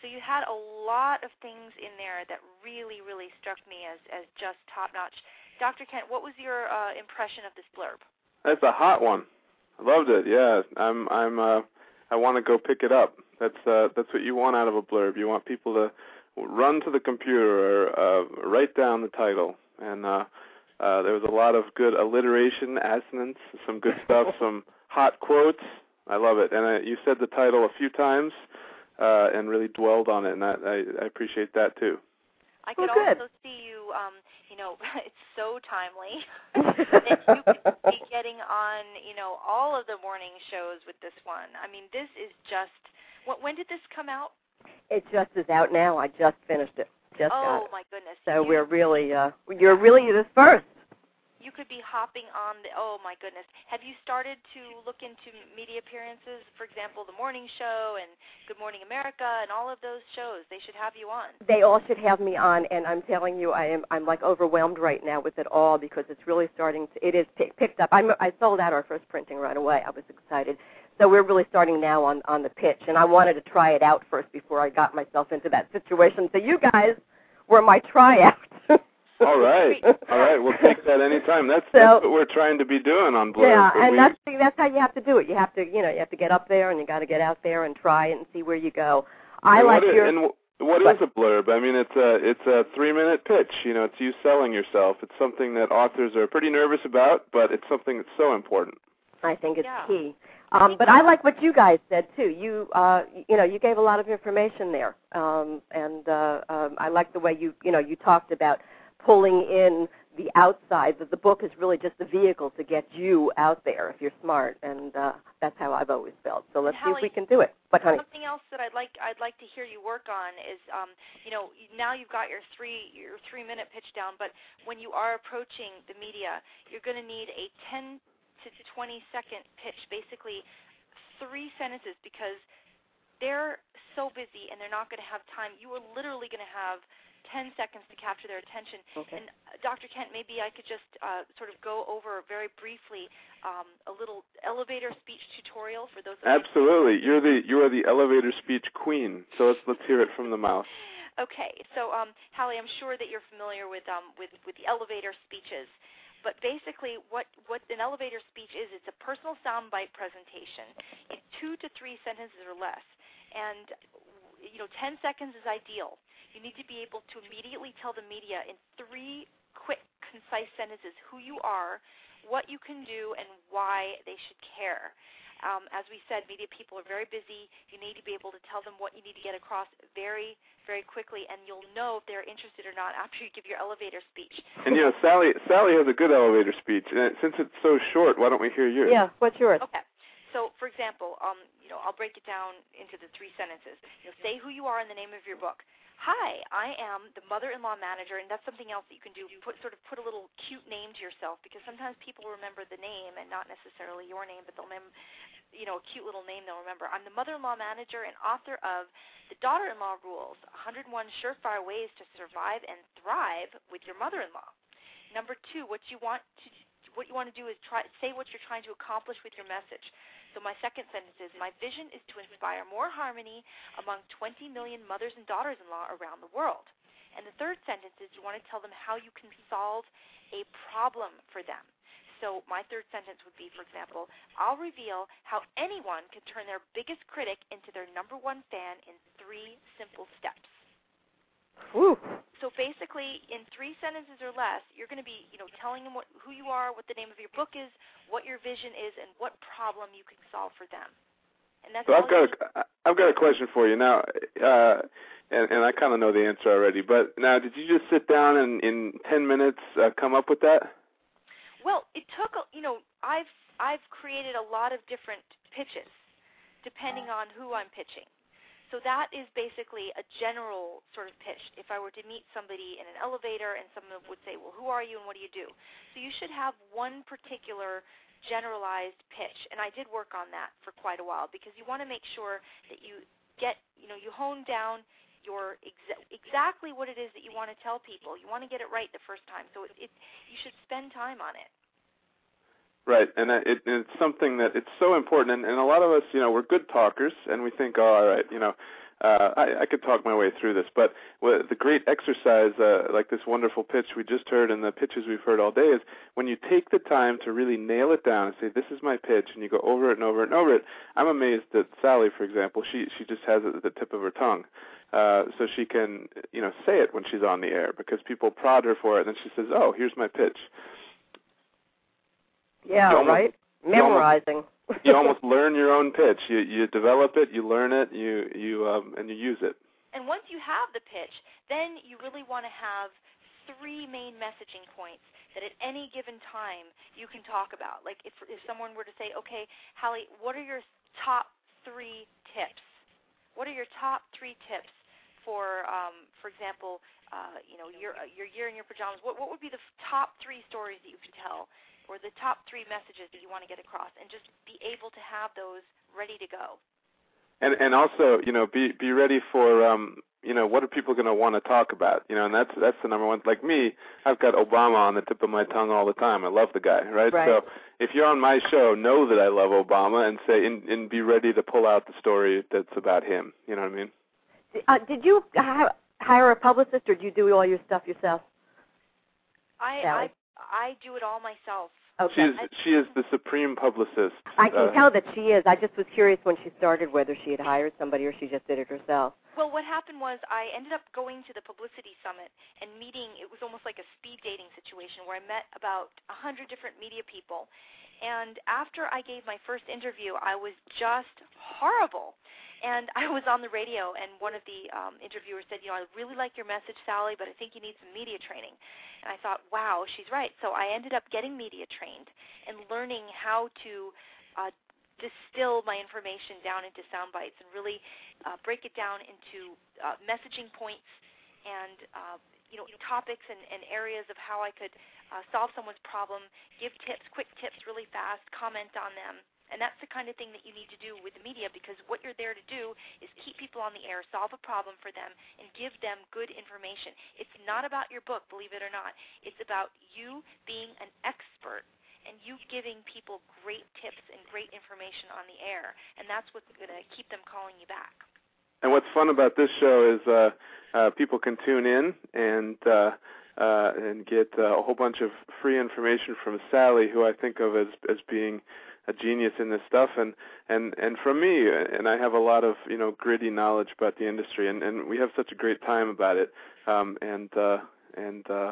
Speaker 4: So you had a lot of things in there that really, really struck me as as just top notch. Dr. Kent, what was your uh, impression of this blurb?
Speaker 3: That's a hot one. I loved it. Yeah, I'm. I'm. Uh, I want to go pick it up. That's. Uh, that's what you want out of a blurb. You want people to run to the computer or uh, write down the title. And uh, uh, there was a lot of good alliteration, assonance, some good stuff, some hot quotes. I love it. And uh, you said the title a few times uh, and really dwelled on it, and I, I, I appreciate that too.
Speaker 4: I
Speaker 8: Well,
Speaker 4: could
Speaker 8: good.
Speaker 4: also see you. Um, you know, it's so timely that you could be getting on. You know, all of the morning shows with this one. I mean, this is just. When, when did this come out?
Speaker 8: It just is out now. I just finished it. Just got
Speaker 4: oh
Speaker 8: it.
Speaker 4: my goodness!
Speaker 8: So
Speaker 4: you,
Speaker 8: we're really, uh, you're really the first.
Speaker 4: You could be hopping on the. Oh my goodness! Have you started to look into media appearances? For example, the morning show and Good Morning America and all of those shows. They should have you on.
Speaker 8: They all should have me on, and I'm telling you, I am, I'm like overwhelmed right now with it all because it's really starting to. It is pick, picked up. I'm, I sold out our first printing right away. I was excited. So we're really starting now on on the pitch, and I wanted to try it out first before I got myself into that situation. So you guys were my tryout.
Speaker 3: All right, all right. We'll take that anytime. That's,
Speaker 8: So-
Speaker 3: that's what we're trying to be doing on Blur.
Speaker 8: Yeah, and
Speaker 3: we-
Speaker 8: that's that's how you have to do it. You have to, you know, you have to get up there and you got to get out there and try it and see where you go. I
Speaker 3: and
Speaker 8: like
Speaker 3: what i-
Speaker 8: your
Speaker 3: and wh- what
Speaker 8: What?
Speaker 3: is a blurb? I mean, it's a it's a three minute pitch. You know, it's you selling yourself. It's something that authors are pretty nervous about, but it's something that's so important.
Speaker 8: I think it's
Speaker 4: Yeah.
Speaker 8: key. Um, but I like what you guys said too. You, uh, you know, you gave a lot of information there, um, and uh, um, I like the way you, you know, you talked about pulling in the outside. That the book is really just a vehicle to get you out there if you're smart, and uh, that's how I've always felt. So let's see if we can do it. But honey,
Speaker 4: Something else that I'd like I'd like to hear you work on is, um, you know, now you've got your three your three minute pitch down, but when you are approaching the media, you're going to need a 10 to 20 second pitch, basically three sentences, because they're so busy and they're not going to have time. You are literally going to have 10 seconds to capture their attention.
Speaker 8: okay.
Speaker 4: And uh, Dr. Kent, maybe I could just uh, sort of go over very briefly um, a little elevator speech tutorial for those. Of you
Speaker 3: Absolutely, you're the you are the elevator speech queen. So let's let's hear it from the mouth.
Speaker 4: Okay, so um, Hallie, I'm sure that you're familiar with um, with with the elevator speeches, but basically, what what an elevator speech is, it's a personal soundbite presentation. It's two to three sentences or less, and you know, 10 seconds is ideal. You need to be able to immediately tell the media in three quick, concise sentences who you are, what you can do, and why they should care. Um, as we said, media people are very busy. You need to be able to tell them what you need to get across very, very quickly, and you'll know if they're interested or not after you give your elevator speech.
Speaker 3: And you know, Sally Sally has a good elevator speech. And since it's so short, why don't we hear yours?
Speaker 8: Yeah, what's yours?
Speaker 4: Okay. So, for example, um, you know, I'll break it down into the three sentences. You know, say who you are in the name of your book. Hi, I am the mother-in-law manager, and that's something else that you can do. Put sort of put a little cute name to yourself because sometimes people remember the name and not necessarily your name, but they'll mem- you know, a cute little name they'll remember. I'm the mother-in-law manager and author of The Daughter-in-Law Rules: 101 Surefire Ways to Survive and Thrive with Your Mother-in-Law. Number two, what you want to what you want to do is try say what you're trying to accomplish with your message. So my second sentence is my vision is to inspire more harmony among 20 million mothers and daughters-in-law around the world. And the third sentence is you want to tell them how you can solve a problem for them. So my third sentence would be, for example, I'll reveal how anyone can turn their biggest critic into their number one fan in three simple steps.
Speaker 8: Woo.
Speaker 4: So basically, in three sentences or less, you're going to be, you know, telling them what, who you are, what the name of your book is, what your vision is, and what problem you can solve for them. And that's
Speaker 3: So I've got a, I've got a question for you now, uh, and, and I kind of know the answer already. But now, did you just sit down and in ten minutes uh, come up with that?
Speaker 4: Well, it took, a, you know, I've I've created a lot of different pitches, depending on who I'm pitching. So that is basically a general sort of pitch. If I were to meet somebody in an elevator and someone would say, "Well, who are you and what do you do?" So you should have one particular generalized pitch, and I did work on that for quite a while because you want to make sure that you get, you know, you hone down your exa- exactly what it is that you want to tell people. You want to get it right the first time, so it, it you should spend time on it.
Speaker 3: Right, and uh, it, it's something that it's so important, and, and a lot of us, you know, we're good talkers, and we think, oh, all right, you know, uh, I, I could talk my way through this. But the great exercise, uh, like this wonderful pitch we just heard, and the pitches we've heard all day, is when you take the time to really nail it down and say, this is my pitch, and you go over it and over and over it. I'm amazed that Sally, for example, she she just has it at the tip of her tongue. Uh, so she can, you know, say it when she's on the air because people prod her for it, and then she says, "Oh, here's my pitch."
Speaker 8: Yeah,
Speaker 3: almost-
Speaker 8: right.
Speaker 3: you almost-
Speaker 8: Memorizing.
Speaker 3: you almost learn your own pitch. You you develop it, you learn it, you you um, and you use it.
Speaker 4: And once you have the pitch, then you really want to have three main messaging points that at any given time you can talk about. Like if if someone were to say, "Okay, Hallie, what are your top three tips? What are your top three tips for, um, for example, uh, you know, your your year in your pajamas? What what would be the f- top three stories that you could tell, or the top three messages that you want to get across, and just be able to have those ready to go."
Speaker 3: And and also, you know, be be ready for um, you know, what are people going to want to talk about? You know, and that's that's the number one. Like me, I've got Obama on the tip of my tongue all the time. I love the guy, right?
Speaker 8: Right.
Speaker 3: So if you're on my show, know that I love Obama and say and, and be ready to pull out the story that's about him. You know what I mean?
Speaker 8: Uh, did you hire a publicist, or did you do all your stuff yourself?
Speaker 4: I,
Speaker 8: Sally?
Speaker 4: I I do it all myself.
Speaker 8: Okay.
Speaker 3: She is she is the supreme publicist.
Speaker 8: I can
Speaker 3: Uh,
Speaker 8: tell that she is. I just was curious when she started whether she had hired somebody or she just did it herself.
Speaker 4: Well, what happened was I ended up going to the publicity summit and meeting. It was almost like a speed dating situation where I met about a hundred different media people. And after I gave my first interview, I was just horrible. And I was on the radio, and one of the um, interviewers said, "You know, I really like your message, Sally, but I think you need some media training." And I thought, "Wow, she's right." So I ended up getting media trained and learning how to uh, distill my information down into sound bites and really uh, break it down into uh, messaging points and uh, you know topics and, and areas of how I could uh, solve someone's problem, give tips, quick tips, really fast, comment on them. And that's the kind of thing that you need to do with the media because what you're there to do is keep people on the air, solve a problem for them, and give them good information. It's not about your book, believe it or not. It's about you being an expert and you giving people great tips and great information on the air. And that's what's going to keep them calling you back.
Speaker 3: And what's fun about this show is uh, uh, people can tune in and uh, uh, and get uh, a whole bunch of free information from Sally, who I think of as as being a genius in this stuff, and and and from me, and I have a lot of you know gritty knowledge about the industry, and and we have such a great time about it, um, and uh, and. Uh,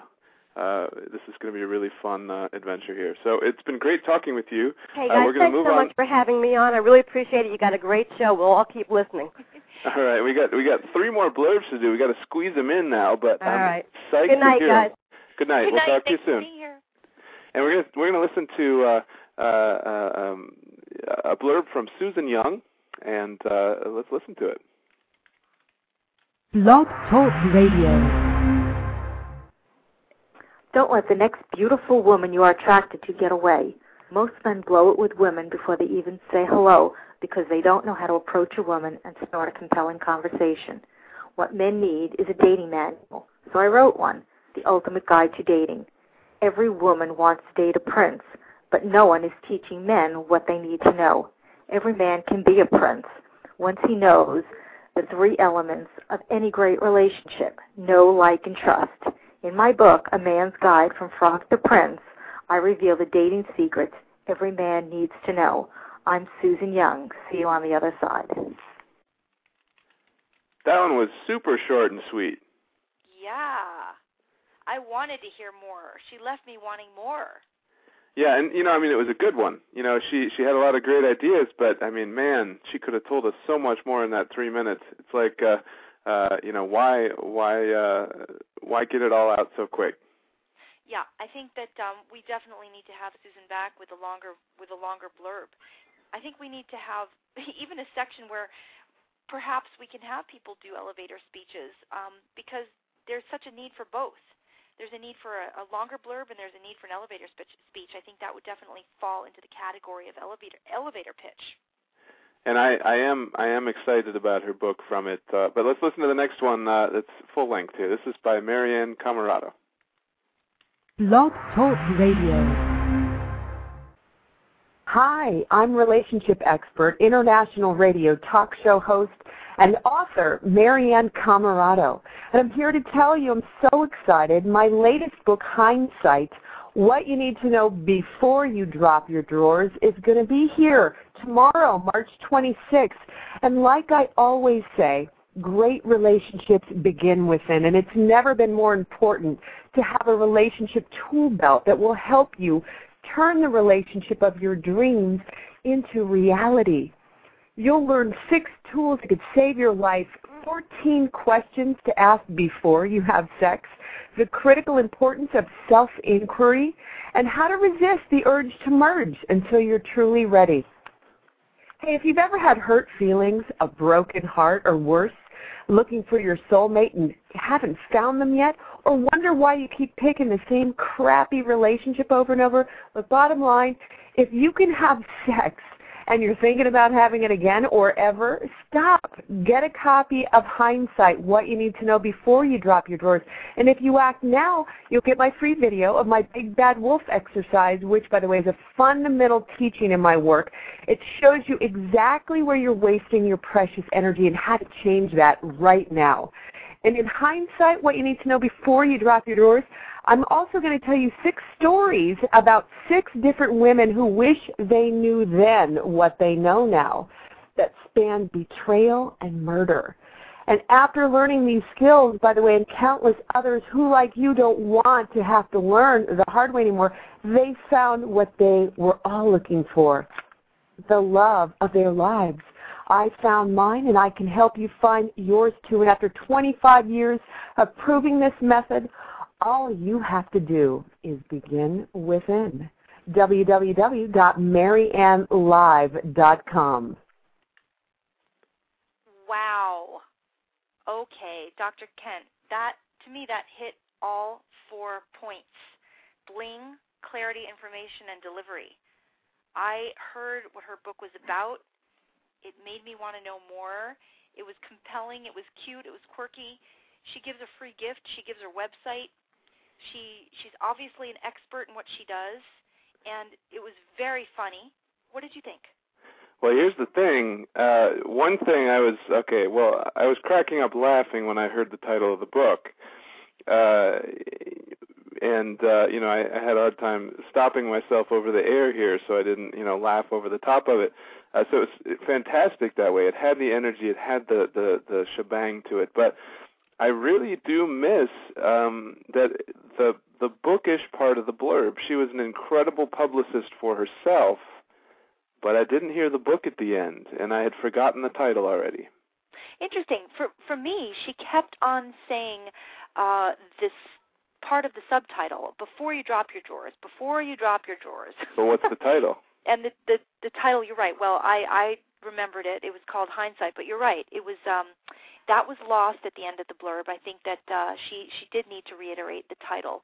Speaker 3: uh, this is going to be a really fun uh, adventure here. So it's been great talking with you.
Speaker 8: Hey
Speaker 3: Uh,
Speaker 8: guys,
Speaker 3: we're gonna
Speaker 8: thanks
Speaker 3: move
Speaker 8: so
Speaker 3: on.
Speaker 8: much for having me on. I really appreciate it. You got a great show. We'll all keep listening.
Speaker 3: All right, we got we got three more blurbs to do. We got to squeeze them in now, but
Speaker 8: All
Speaker 3: I'm
Speaker 8: right.
Speaker 3: psyched
Speaker 8: Good night,
Speaker 3: to hear 'em.
Speaker 8: guys.
Speaker 3: Good night.
Speaker 4: Good
Speaker 3: we'll
Speaker 4: night.
Speaker 3: talk to you
Speaker 4: Thanks for
Speaker 3: soon.
Speaker 4: being here.
Speaker 3: And we're gonna we're gonna listen to uh, uh, uh, um, a blurb from Susan Young, and uh, let's listen to it.
Speaker 1: Blog Talk Radio.
Speaker 6: Don't let the next beautiful woman you are attracted to get away. Most men blow it with women before they even say hello because they don't know how to approach a woman and start a compelling conversation. What men need is a dating manual, so I wrote one, The Ultimate Guide to Dating. Every woman wants to date a prince, but no one is teaching men what they need to know. Every man can be a prince once he knows the three elements of any great relationship know, like, and trust. In my book, A Man's Guide from Frog to Prince, I reveal the dating secrets every man needs to know. I'm Susan Young. See you on the other side.
Speaker 3: That one was super short and sweet.
Speaker 4: Yeah. I wanted to hear more. She left me wanting more.
Speaker 3: Yeah, and you know, I mean, it was a good one. You know, she she had a lot of great ideas, but I mean, man, she could have told us so much more in that three minutes. It's like, uh, uh, you know, why why uh, why get it all out so quick?
Speaker 4: Yeah, I think that um, we definitely need to have Susan back with a longer with a longer blurb. I think we need to have even a section where perhaps we can have people do elevator speeches um, because there's such a need for both. There's a need for a, a longer blurb and there's a need for an elevator speech, speech. I think that would definitely fall into the category of elevator elevator pitch.
Speaker 3: And I, I am I am excited about her book from it. Uh, but let's listen to the next one uh, that's full length here. This is by Marianne Camarado.
Speaker 1: Blog Talk Radio.
Speaker 9: Hi, I'm relationship expert, international radio talk show host, and author Marianne Camarado. And I'm here to tell you I'm so excited. My latest book, Hindsight, What You Need to Know Before You Drop Your Drawers, is going to be here tomorrow, March 26th. And like I always say, great relationships begin within, and it's never been more important to have a relationship tool belt that will help you turn the relationship of your dreams into reality. You'll learn six tools that could save your life, 14 questions to ask before you have sex, the critical importance of self inquiry, and how to resist the urge to merge until you're truly ready. Hey, if you've ever had hurt feelings, a broken heart, or worse, looking for your soulmate and haven't found them yet, or wonder why you keep picking the same crappy relationship over and over, the bottom line, if you can have sex and you're thinking about having it again or ever, stop. Get a copy of Hindsight, What You Need to Know Before You Drop Your Drawers. And if you act now, you'll get my free video of my Big Bad Wolf exercise, which, by the way, is a fundamental teaching in my work. It shows you exactly where you're wasting your precious energy and how to change that right now. And in hindsight, what you need to know before you drop your drawers, I'm also going to tell you six stories about six different women who wish they knew then what they know now that span betrayal and murder. And after learning these skills, by the way, and countless others who, like you, don't want to have to learn the hard way anymore, they found what they were all looking for the love of their lives. I found mine, and I can help you find yours too. And after 25 years of proving this method, all you have to do is begin within. www.mariannelive.com.
Speaker 4: Wow. Okay, Dr. Kent, that to me that hit all four points. Bling, clarity, information, and delivery. I heard what her book was about. It made me want to know more. It was compelling, it was cute, it was quirky. She gives a free gift, she gives her website. She she's obviously an expert in what she does and it was very funny. What did you think?
Speaker 3: Well, here's the thing. Uh, one thing I was okay. Well, I was cracking up laughing when I heard the title of the book, uh, and uh, you know I, I had a hard time stopping myself over the air here, so I didn't you know laugh over the top of it. Uh, so it was fantastic that way. It had the energy, it had the the the shebang to it. But I really do miss um, that the the bookish part of the blurb. She was an incredible publicist for herself but I didn't hear the book at the end, and I had forgotten the title already.
Speaker 4: Interesting. For for me, she kept on saying uh, this part of the subtitle before you drop your drawers. Before you drop your drawers.
Speaker 3: So what's the title?
Speaker 4: and the, the the title, you're right. Well, I I remembered it. It was called Hindsight, but you're right. It was um that was lost at the end of the blurb. I think that uh, she she did need to reiterate the title.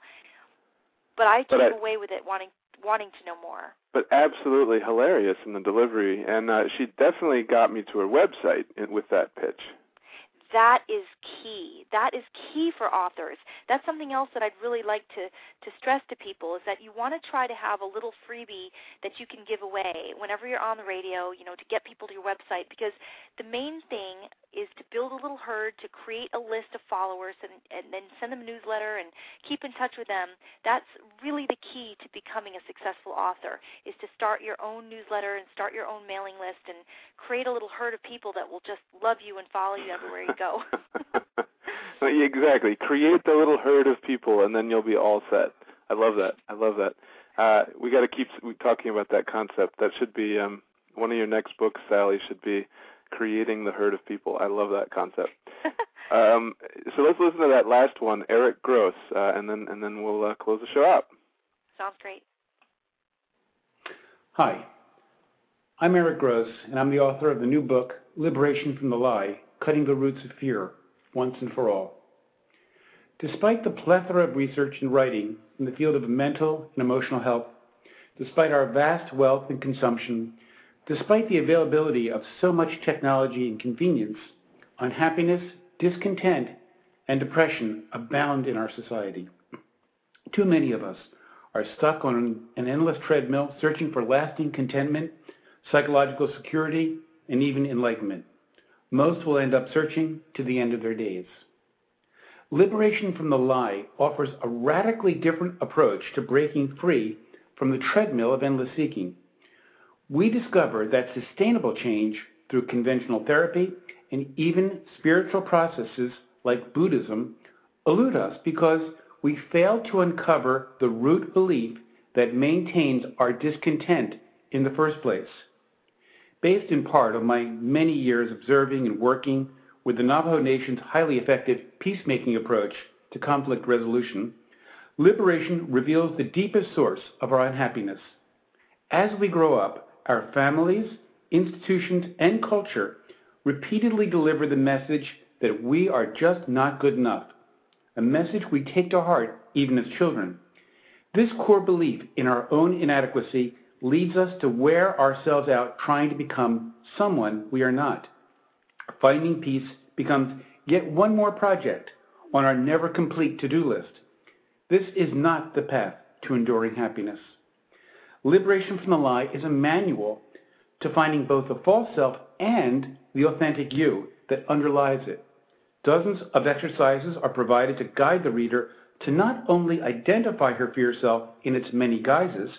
Speaker 4: But I came
Speaker 3: but I,
Speaker 4: away with it wanting wanting to know more.
Speaker 3: But absolutely hilarious in the delivery, and uh, she definitely got me to her website with that pitch
Speaker 4: that is key. That is key for authors. That's something else that I'd really like to, to stress to people is that you want to try to have a little freebie that you can give away whenever you're on the radio, you know, to get people to your website because the main thing is to build a little herd, to create a list of followers and, and then send them a newsletter and keep in touch with them. That's really the key to becoming a successful author is to start your own newsletter and start your own mailing list and create a little herd of people that will just love you and follow you everywhere you go.
Speaker 3: exactly. Create the little herd of people, and then you'll be all set. I love that. I love that. Uh, we got to keep talking about that concept. That should be um, one of your next books, Sally. Should be creating the herd of people. I love that concept. um, so let's listen to that last one, Eric Gross, uh, and then and then we'll uh, close the show out.
Speaker 4: Sounds great.
Speaker 10: Hi, I'm Eric Gross, and I'm the author of the new book, Liberation from the Lie Cutting the Roots of Fear, Once and for All. Despite the plethora of research and writing in the field of mental and emotional health, despite our vast wealth and consumption, despite the availability of so much technology and convenience, unhappiness, discontent, and depression abound in our society. Too many of us are stuck on an endless treadmill searching for lasting contentment, psychological security, and even enlightenment. Most will end up searching to the end of their days. Liberation from the lie offers a radically different approach to breaking free from the treadmill of endless seeking. We discover that sustainable change through conventional therapy and even spiritual processes like Buddhism elude us because we fail to uncover the root belief that maintains our discontent in the first place based in part on my many years observing and working with the Navajo Nation's highly effective peacemaking approach to conflict resolution, liberation reveals the deepest source of our unhappiness. As we grow up, our families, institutions, and culture repeatedly deliver the message that we are just not good enough, a message we take to heart even as children. This core belief in our own inadequacy leads us to wear ourselves out trying to become someone we are not. Finding peace becomes yet one more project on our never complete to do list. This is not the path to enduring happiness. Liberation from the lie is a manual to finding both the false self and the authentic you that underlies it. Dozens of exercises are provided to guide the reader to not only identify her fear self in its many guises,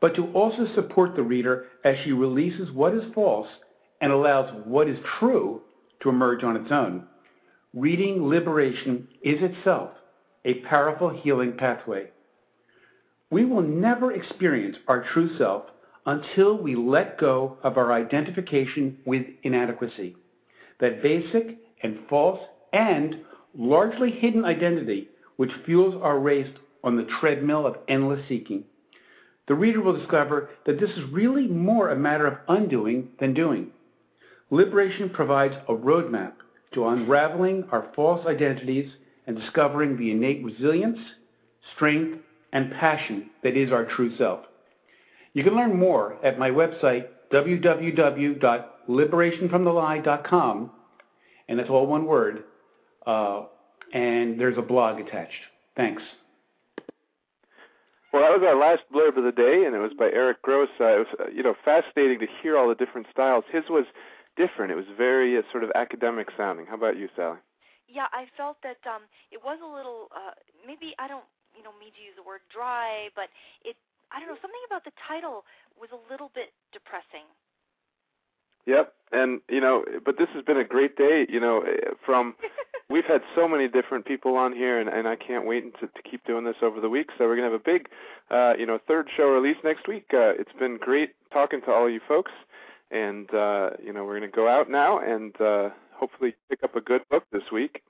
Speaker 10: but to also support the reader as she releases what is false and allows what is true to emerge on its own. Reading liberation is itself a powerful healing pathway. We will never experience our true self until we let go of our identification with inadequacy, that basic and false and largely hidden identity which fuels our race on the treadmill of endless seeking. The reader will discover that this is really more a matter of undoing than doing. Liberation provides a roadmap to unraveling our false identities and discovering the innate resilience, strength, and passion that is our true self. You can learn more at my website, www.liberationfromthelie.com, and that's all one word, uh, and there's a blog attached. Thanks.
Speaker 3: Well, that was our last blurb of the day, and it was by Eric Gross. Uh, it was, uh, you know, fascinating to hear all the different styles. His was different. It was very uh, sort of academic sounding. How about you, Sally?
Speaker 4: Yeah, I felt that um, it was a little, uh, maybe I don't, you know, mean to use the word dry, but it, I don't know, something about the title was a little bit depressing.
Speaker 3: Yep, and you know, but this has been a great day. You know, eh, from we've had so many different people on here, and, and I can't wait to, to keep doing this over the week. So we're gonna have a big, uh, you know, third show release next week. Uh, it's been great talking to all you folks, and uh, you know, we're gonna go out now and uh, hopefully pick up a good book this week.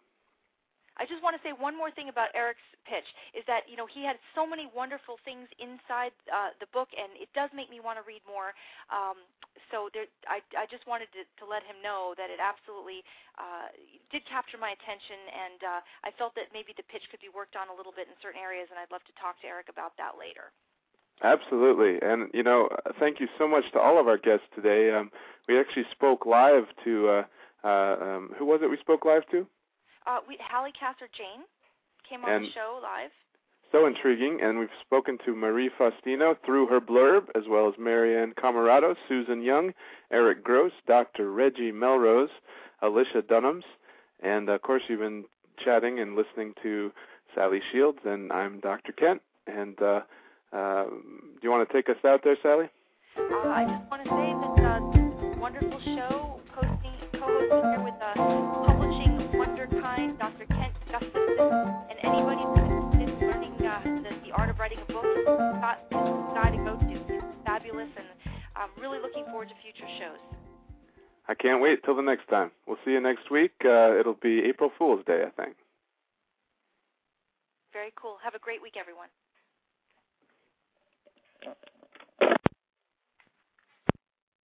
Speaker 4: I just want to say one more thing about Eric's pitch is that you know he had so many wonderful things inside uh, the book, and it does make me want to read more. Um, so there, I, I just wanted to, to let him know that it absolutely uh, did capture my attention, and uh, I felt that maybe the pitch could be worked on a little bit in certain areas, and I'd love to talk to Eric about that later.
Speaker 3: Absolutely, and you know, thank you so much to all of our guests today. Um, we actually spoke live to uh, uh, um, who was it? We spoke live to.
Speaker 4: Uh, we, Hallie Casser Jane came on
Speaker 3: and
Speaker 4: the show live.
Speaker 3: So intriguing, and we've spoken to Marie Faustino through her blurb, as well as Marianne Camarado, Susan Young, Eric Gross, Dr. Reggie Melrose, Alicia Dunams, and of course you've been chatting and listening to Sally Shields, and I'm Dr. Kent. And uh, uh, do you want to take us out there, Sally?
Speaker 4: Uh, I just want to say that uh, wonderful show, hosting, co-hosting here with uh, and anybody that is learning uh, the, the art of writing a book is the guy to go to. It's fabulous, and I'm really looking forward to future shows.
Speaker 3: I can't wait till the next time. We'll see you next week. Uh, it'll be April Fool's Day, I think.
Speaker 4: Very cool. Have a great week, everyone.